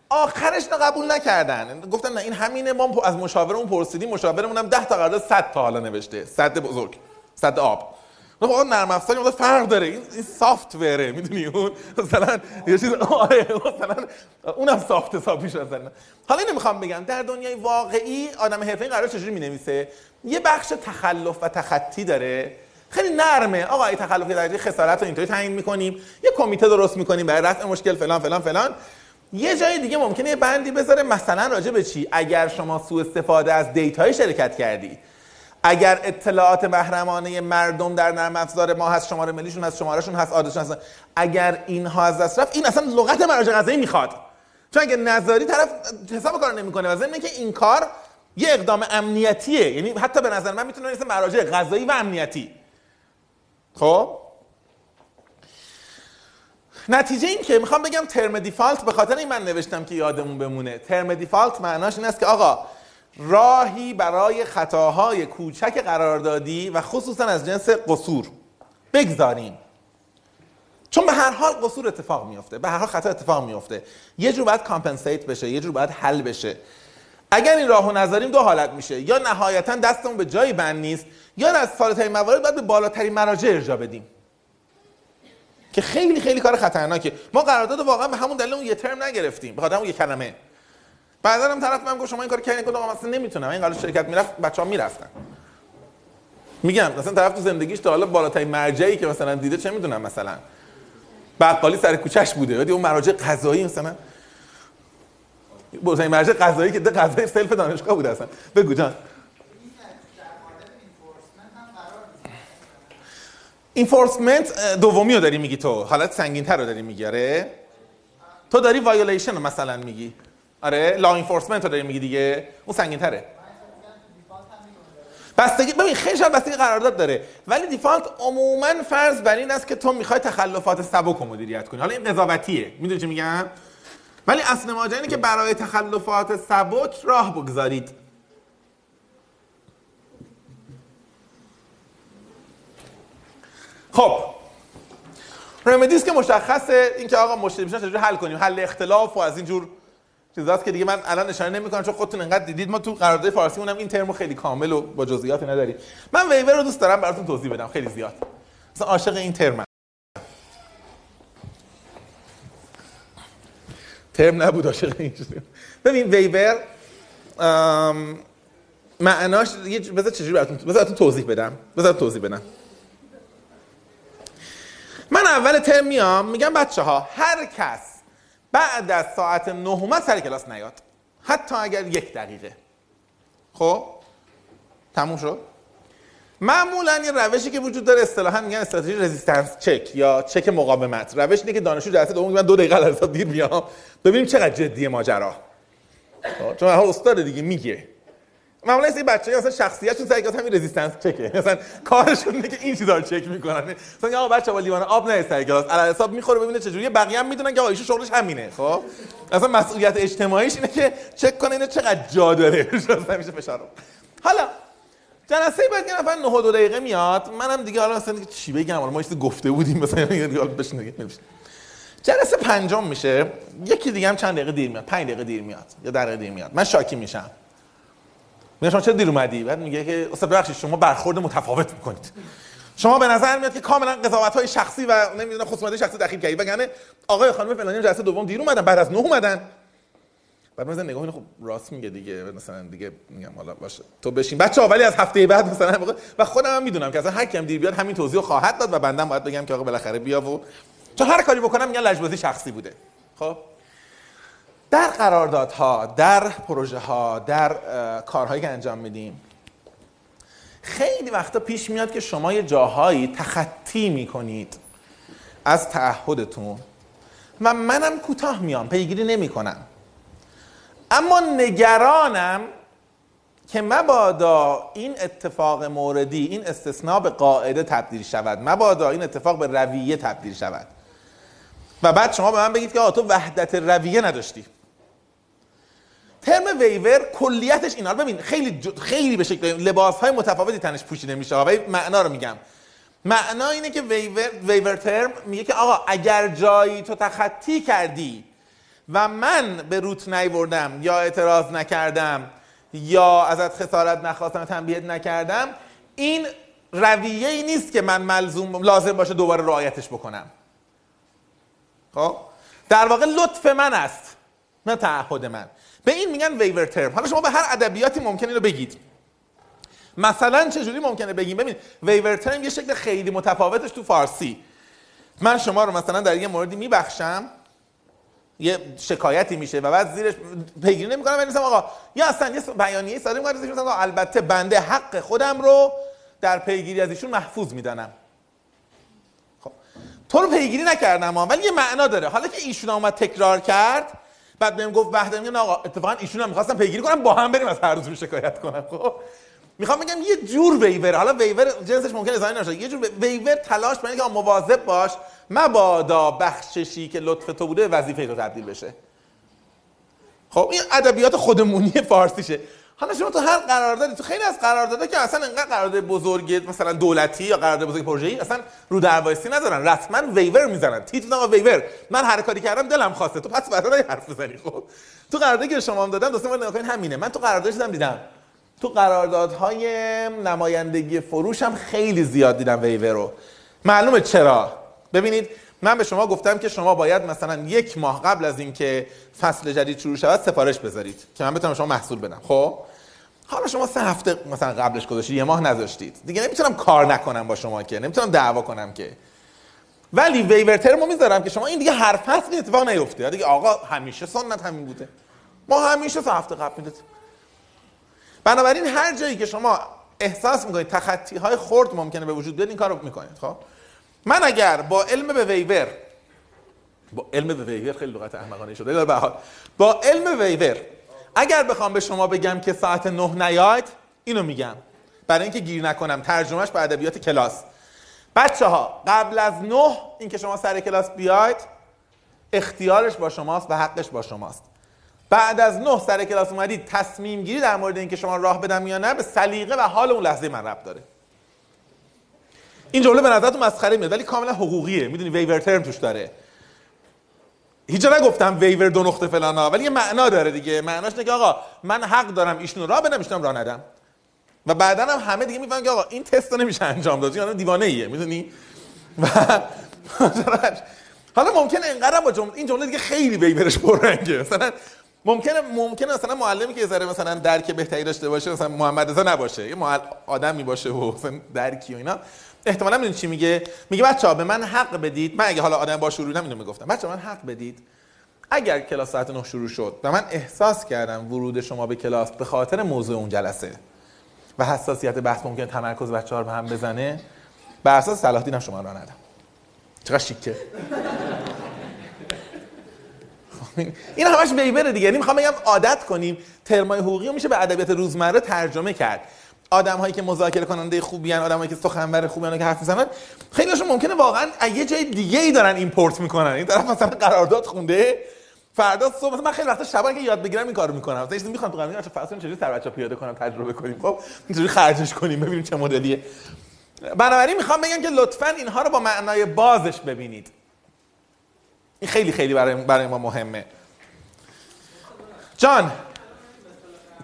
آخرش رو قبول نکردن. گفتن نه این همینه ما از مشاورمون پرسیدیم مشاورمون هم 10 تا قرارداد 100 تا حالا نوشته. 100 بزرگ. 100 آب. گفت آقا نرم افزاری مدت فرق داره. این این سافت وره می‌دونی؟ اون مثلا یه چیز آره مثلا اونم سافت حساب میشه مثلا حالا اینو می‌خوام بگم در دنیای واقعی آدم حرفه‌ای قرار چجوری می‌نویسه؟ یه بخش تخلف و تخطی داره. خیلی نرمه. آقا این تخلف درجه خسارت رو اینطوری تعیین می‌کنیم یه کمیته درست می‌کنیم برای رفع مشکل فلان فلان فلان. یه جای دیگه ممکنه یه بندی بذاره مثلا راجع به چی؟ اگر شما سوء استفاده از دیتای شرکت کردی. اگر اطلاعات محرمانه مردم در نرم افزار ما هست شماره ملیشون هست شمارهشون هست آدرسشون هست. اگر اینها از دست رفت این اصلا لغت مراجع قضایی می‌خواد. چون اگه نظری طرف حساب کار نمی‌کنه و ضمن که این کار یه اقدام امنیتیه یعنی حتی به نظر من می‌تونه مثل مراجع قضایی و امنیتی. خب؟ نتیجه این که می‌خوام بگم ترم دیفالت به خاطر این من نوشتم که یادمون بمونه. ترم دیفالت معناش این است که آقا راهی برای خطاهای کوچک قراردادی و خصوصا از جنس قصور. بگذاریم. چون به هر حال قصور اتفاق میفته به هر حال خطا اتفاق میفته یه جور باید کامپنسیت بشه یه جور باید حل بشه. اگر این راهو نذاریم دو حالت میشه. یا نهایتا دستمون به جایی بند نیست یا در سالترین موارد باید به بالاترین مراجع ارجاع بدیم. که خیلی خیلی کار خطرناکه. ما قرارداد واقعا به همون دلیل اون یه ترم نگرفتیم. به خاطر اون یه کلمه. بعدا هم طرف من گفت شما این کار کردین گفتم مثلا نمی‌تونم. این قرارداد شرکت می‌رفت بچه‌ها می‌رفتن. میگم مثلا طرف تو زندگیش تا حالا بالاترین مرجعی که مثلا دیده چه می‌دونم مثلا. بقالی سر کوچش بوده. ولی اون مراجع قضایی مثلا بالاترین مرجع قضایی که ده قضایی سلف دانشگاه بوده اصلا. بگو جان. اینفورسمنت دومی رو داری میگی تو. حالت سنگین تر رو داری میگی آره. تو داری وایولیشن رو مثلا میگی. آره law enforcement رو میگی دیگه. اون سنگین تره. بستگی ببین خیلی شاید بستگی قرارداد داره. ولی default عموما فرض بر این است که تو می‌خوای تخلفات سبک رو مدیریت کنی. حالا این قضاوتیه. می‌دونی چی میگم؟ ولی اصل ماجرا اینه که برای تخلفات سبک راه بگذارید. خب. رمدیس که مشخصه اینکه آقا مشکل میشه چجوری حل کنیم؟ حل اختلاف و از این جور چیزاست که دیگه من الان اشاره نمی‌کنم چون خودتون انقدر دیدید. ما تو قرارداد فارسی اونم این ترمو خیلی کامل و با جزئیات نداریم. من ویور رو دوست دارم براتون توضیح بدم. خیلی زیاد. مثلا عاشق این ترمم ترم نبود عاشق این ببین ویور معناش یه بذار چجوری براتون بذار توضیح بدم. بذار توضیح بدم. من اول ترم میام میگم بچه ها هر کس بعد از ساعت نه اومد سر کلاس نیاد. حتی اگر یک دقیقه. خب؟ تموم شد؟ معمولا یه روشی که وجود داره اصطلاحا میگن استراتژی رزिस्टنس چک یا چک مقاومت. روش اینه که دانشجو جلسه دوم من دو دقیقه از دیر میام. ببینیم چقدر جدیه ماجرا. خب، چون هر استاد دیگه میگه. معمولا این بچه‌ها اصلا شخصیتشون سعی کلاس همین رزिस्टنس چکه مثلا کارشون اینه که این چیزا رو چک می‌کنن. مثلا آقا بچه‌ها با لیوان آب نه سر کلاس. علی حساب می‌خوره ببینه چجوریه بقیه هم می‌دونن که آقا ایشون شغلش همینه خب؟ اصلا مسئولیت اجتماعیش اینه که چک کنه اینو چقدر جا داره. میشه فشار رو. حالا جلسه بعد یه نفر 9 و دو دقیقه میاد. منم دیگه حالا مثلا چی بگم؟ حالا ما چیزی گفته بودیم. مثلا دیگه حالا بشین دیگه جلسه پنجم میشه. یکی دیگه هم چند دقیقه دیر میاد. 5 دقیقه دیر میاد. یا در دقیقه دیر میاد. من شاکی میشم. میگم شما چرا دیر اومدی؟ بعد میگه که استاد ببخشید شما برخورد متفاوت می‌کنید. شما به نظر میاد که کاملا قضاوت های شخصی و نمی‌دونم خصوصیت شخصی دخیل کردید وگرنه آقای خانم فلانی جلسه دوم دیر اومدن بعد از نه اومدن. بعد مثلا نگاه اینو خب راست میگه دیگه مثلا دیگه میگم حالا باشه تو بشین. بچه‌ها ولی از هفته بعد مثلا موقع و خودم هم می‌دونم که اصلا هر کیم دیر بیاد همین توضیح رو خواهد داد و بندم باید بگم که آقا بالاخره بیا و چون هر کاری بکنم میگن لجبازی شخصی بوده. خب؟ در قراردادها در پروژه ها در کارهایی که انجام میدیم خیلی وقتا پیش میاد که شما یه جاهایی تخطی می‌کنید از تعهدتون و منم کوتاه میام پیگیری نمی‌کنم. اما نگرانم که مبادا این اتفاق موردی این استثناء به قاعده تبدیل شود. مبادا این اتفاق به رویه تبدیل شود. و بعد شما به من بگید که آقا تو وحدت رویه نداشتی. ترم ویور کلیتش اینا ببین خیلی ج- خیلی به شکل لباس های متفاوتی تنش پوشیده میشه ولی معنا رو میگم. معنا اینه که ویور, ویور ترم میگه که آقا اگر جایی تو تخطی کردی و من به روت نیوردم یا اعتراض نکردم یا ازت خسارت نخواستم تنبیهت نکردم این رویه ای نیست که من ملزوم لازم باشه دوباره رعایتش بکنم. خب؟ در واقع لطف من است نه تعهد من. به این میگن ویور ترم حالا شما به هر ادبیاتی ممکن اینو بگید. مثلا چجوری ممکنه بگیم؟ ببین ویور ترم یه شکل خیلی متفاوتش تو فارسی. من شما رو مثلا در یه موردی میبخشم یه شکایتی میشه و بعد زیرش پیگیری نمی‌کنم ولی آقا یا اصلا یه بیانیه ساده میگم مثلا البته بنده حق خودم رو در پیگیری از ایشون محفوظ می‌دانم. خب تو رو پیگیری نکردم ولی یه معنا داره. حالا که ایشون اومد تکرار کرد بعد بهم گفت وحده میگن آقا اتفاقا ایشون هم می‌خواستم پیگیری کنم با هم بریم از هر دوشون شکایت کنم خب؟ می‌خوام بگم یه جور ویور حالا ویور جنسش ممکنه ازایی نشه یه جور ویور تلاش برای آقا مواظب باش مبادا بخششی که لطف تو بوده وظیفه تو تبدیل بشه. خب این ادبیات خودمونی فارسیشه. حالا شما تو هر قراردادی تو خیلی از قراردادها که اصلا انقدر قرارداد بزرگ مثلا دولتی یا قرارداد بزرگ پروژه‌ای اصلا رو دروایسی ندارن. رسما ویور می‌زنن. تیتر آقا ویور من هر کاری کردم دلم خواسته. تو پس بعدا حرف بزنی خب؟ تو قراردادی که شما هم دادم دوست من نگاه همینه. من تو قرارداد دیدم دیدم. تو قراردادهای نمایندگی فروش هم خیلی زیاد دیدم ویور رو. معلومه چرا؟ ببینید من به شما گفتم که شما باید مثلا یک ماه قبل از اینکه فصل جدید شروع شود سفارش بذارید که من بتونم شما محصول بدم. خب؟ حالا شما سه هفته مثلا قبلش گذاشتید یه ماه نذاشتید. دیگه نمی‌تونم کار نکنم با شما که نمی‌تونم دعوا کنم که. ولی ویور ترمو می‌ذارم که شما این دیگه هر فصل اتفاق نیفته. دیگه آقا همیشه سنت همین بوده. ما همیشه سه هفته قبل می‌دادیم. بنابراین هر جایی که شما احساس می‌کنید تخطی های خرد ممکنه به وجود بیاد این کارو می‌کنید خب؟ من اگر با علم به ویور با علم به ویور خیلی لغت احمقانه شده به حال. با علم ویور اگر بخوام به شما بگم که ساعت نه نیاید اینو میگم. برای اینکه گیر نکنم. ترجمهش به ادبیات کلاس. بچه ها قبل از نه اینکه شما سر کلاس بیاید اختیارش با شماست و حقش با شماست. بعد از نه سر کلاس اومدید تصمیم گیری در مورد اینکه شما راه بدم یا نه به سلیقه و حال اون لحظه من ربط داره. این جمله به نظرتون مسخره میاد ولی کاملا حقوقیه. می‌دونی ویور ترم توش داره. هیچ نگفتم ویور دو نقطه فلان ها ولی یه معنا داره دیگه. معناش اینه که آقا من حق دارم ایشونو راه بدم ایشونو راه ندم. و بعدا هم همه دیگه می‌فهمن که آقا این تست نمیشه انجام داد. یعنی دیوانه ایه می‌دونی؟ و حالا ممکنه اینقدر با جمله این جمله دیگه خیلی ویورش پررنگه. مثلا ممکنه ممکنه مثلا معلمی که ذره مثلا درک بهتری داشته باشه مثلا محمد رضا نباشه. یه. آدمی باشه و درکی و اینا. احتمالاً می‌دونید چی میگه؟ میگه بچه‌ها به من حق بدید. من اگه حالا آدم با شروع اینو می‌گفتم. بچه‌ها من حق بدید. اگر کلاس ساعت 9 شروع شد و من احساس کردم ورود شما به کلاس به خاطر موضوع اون جلسه و حساسیت بحث ممکن تمرکز بچه‌ها رو به هم بزنه بر اساس صلاح دینم شما رو ندم چقدر شیکه. این همش ویبره دیگه. یعنی می‌خوام بگم عادت کنیم ترمای حقوقی میشه به ادبیات روزمره ترجمه کرد. آدم هایی که مذاکره کننده خوبی ان آدم هایی که سخنور خوبی ان که حرف می‌زنن خیلیشون ممکنه واقعا یه جای دیگه ای دارن ایمپورت می‌کنن. این طرف مثلا قرارداد خونده فردا صبح مثلا من خیلی وقتا شبا که یاد بگیرم این کارو می‌کنم. مثلا می‌خوام تو بچا فرض چجوری سر بچا پیاده کنم تجربه کنیم. خب اینجوری خرجش کنیم ببینیم چه مدلیه. بنابراین می‌خوام بگم که لطفا اینها رو با معنای بازش ببینید. این خیلی خیلی برای برای ما مهمه. جان.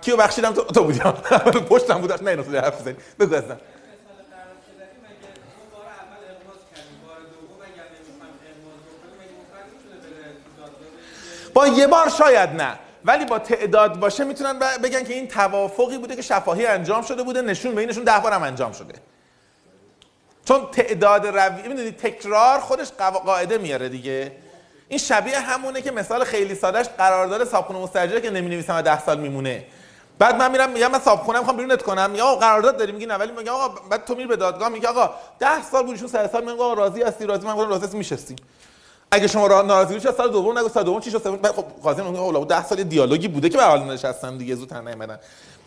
کیو بخشیدم تو تو بودی؟ پشتم بود نه اینو حرف بزنی. بگو ازم با یه بار شاید نه ولی با تعداد باشه می‌تونن بگن که این توافقی بوده که شفاهی انجام شده بوده نشون بینشون ده بار هم انجام شده. چون تعداد روی می‌دونید تکرار خودش قاعده میاره دیگه. این شبیه همونه که مثال خیلی سادهش قرارداد صابخونه مستاجره که نمی نویسم 10 سال میمونه. بعد من میرم میگم من صابخونه می‌خوام بیرونت کنم. یا قرارداد داری؟ میگی نه. ولی میگم آقا بعد تو میری به دادگاه میگی آقا 10 سال بودیشون 3 سال میگم آقا راضی هستی راضی. من گفتم راضی هستی میشستیم اگه شما را ناراضی بودی سال دوم نگو سال دوم چی شد؟ خب قاضی میگه آقا 10 سال دیالوگی بوده که به حال نشستم دیگه زودتر نیومدن.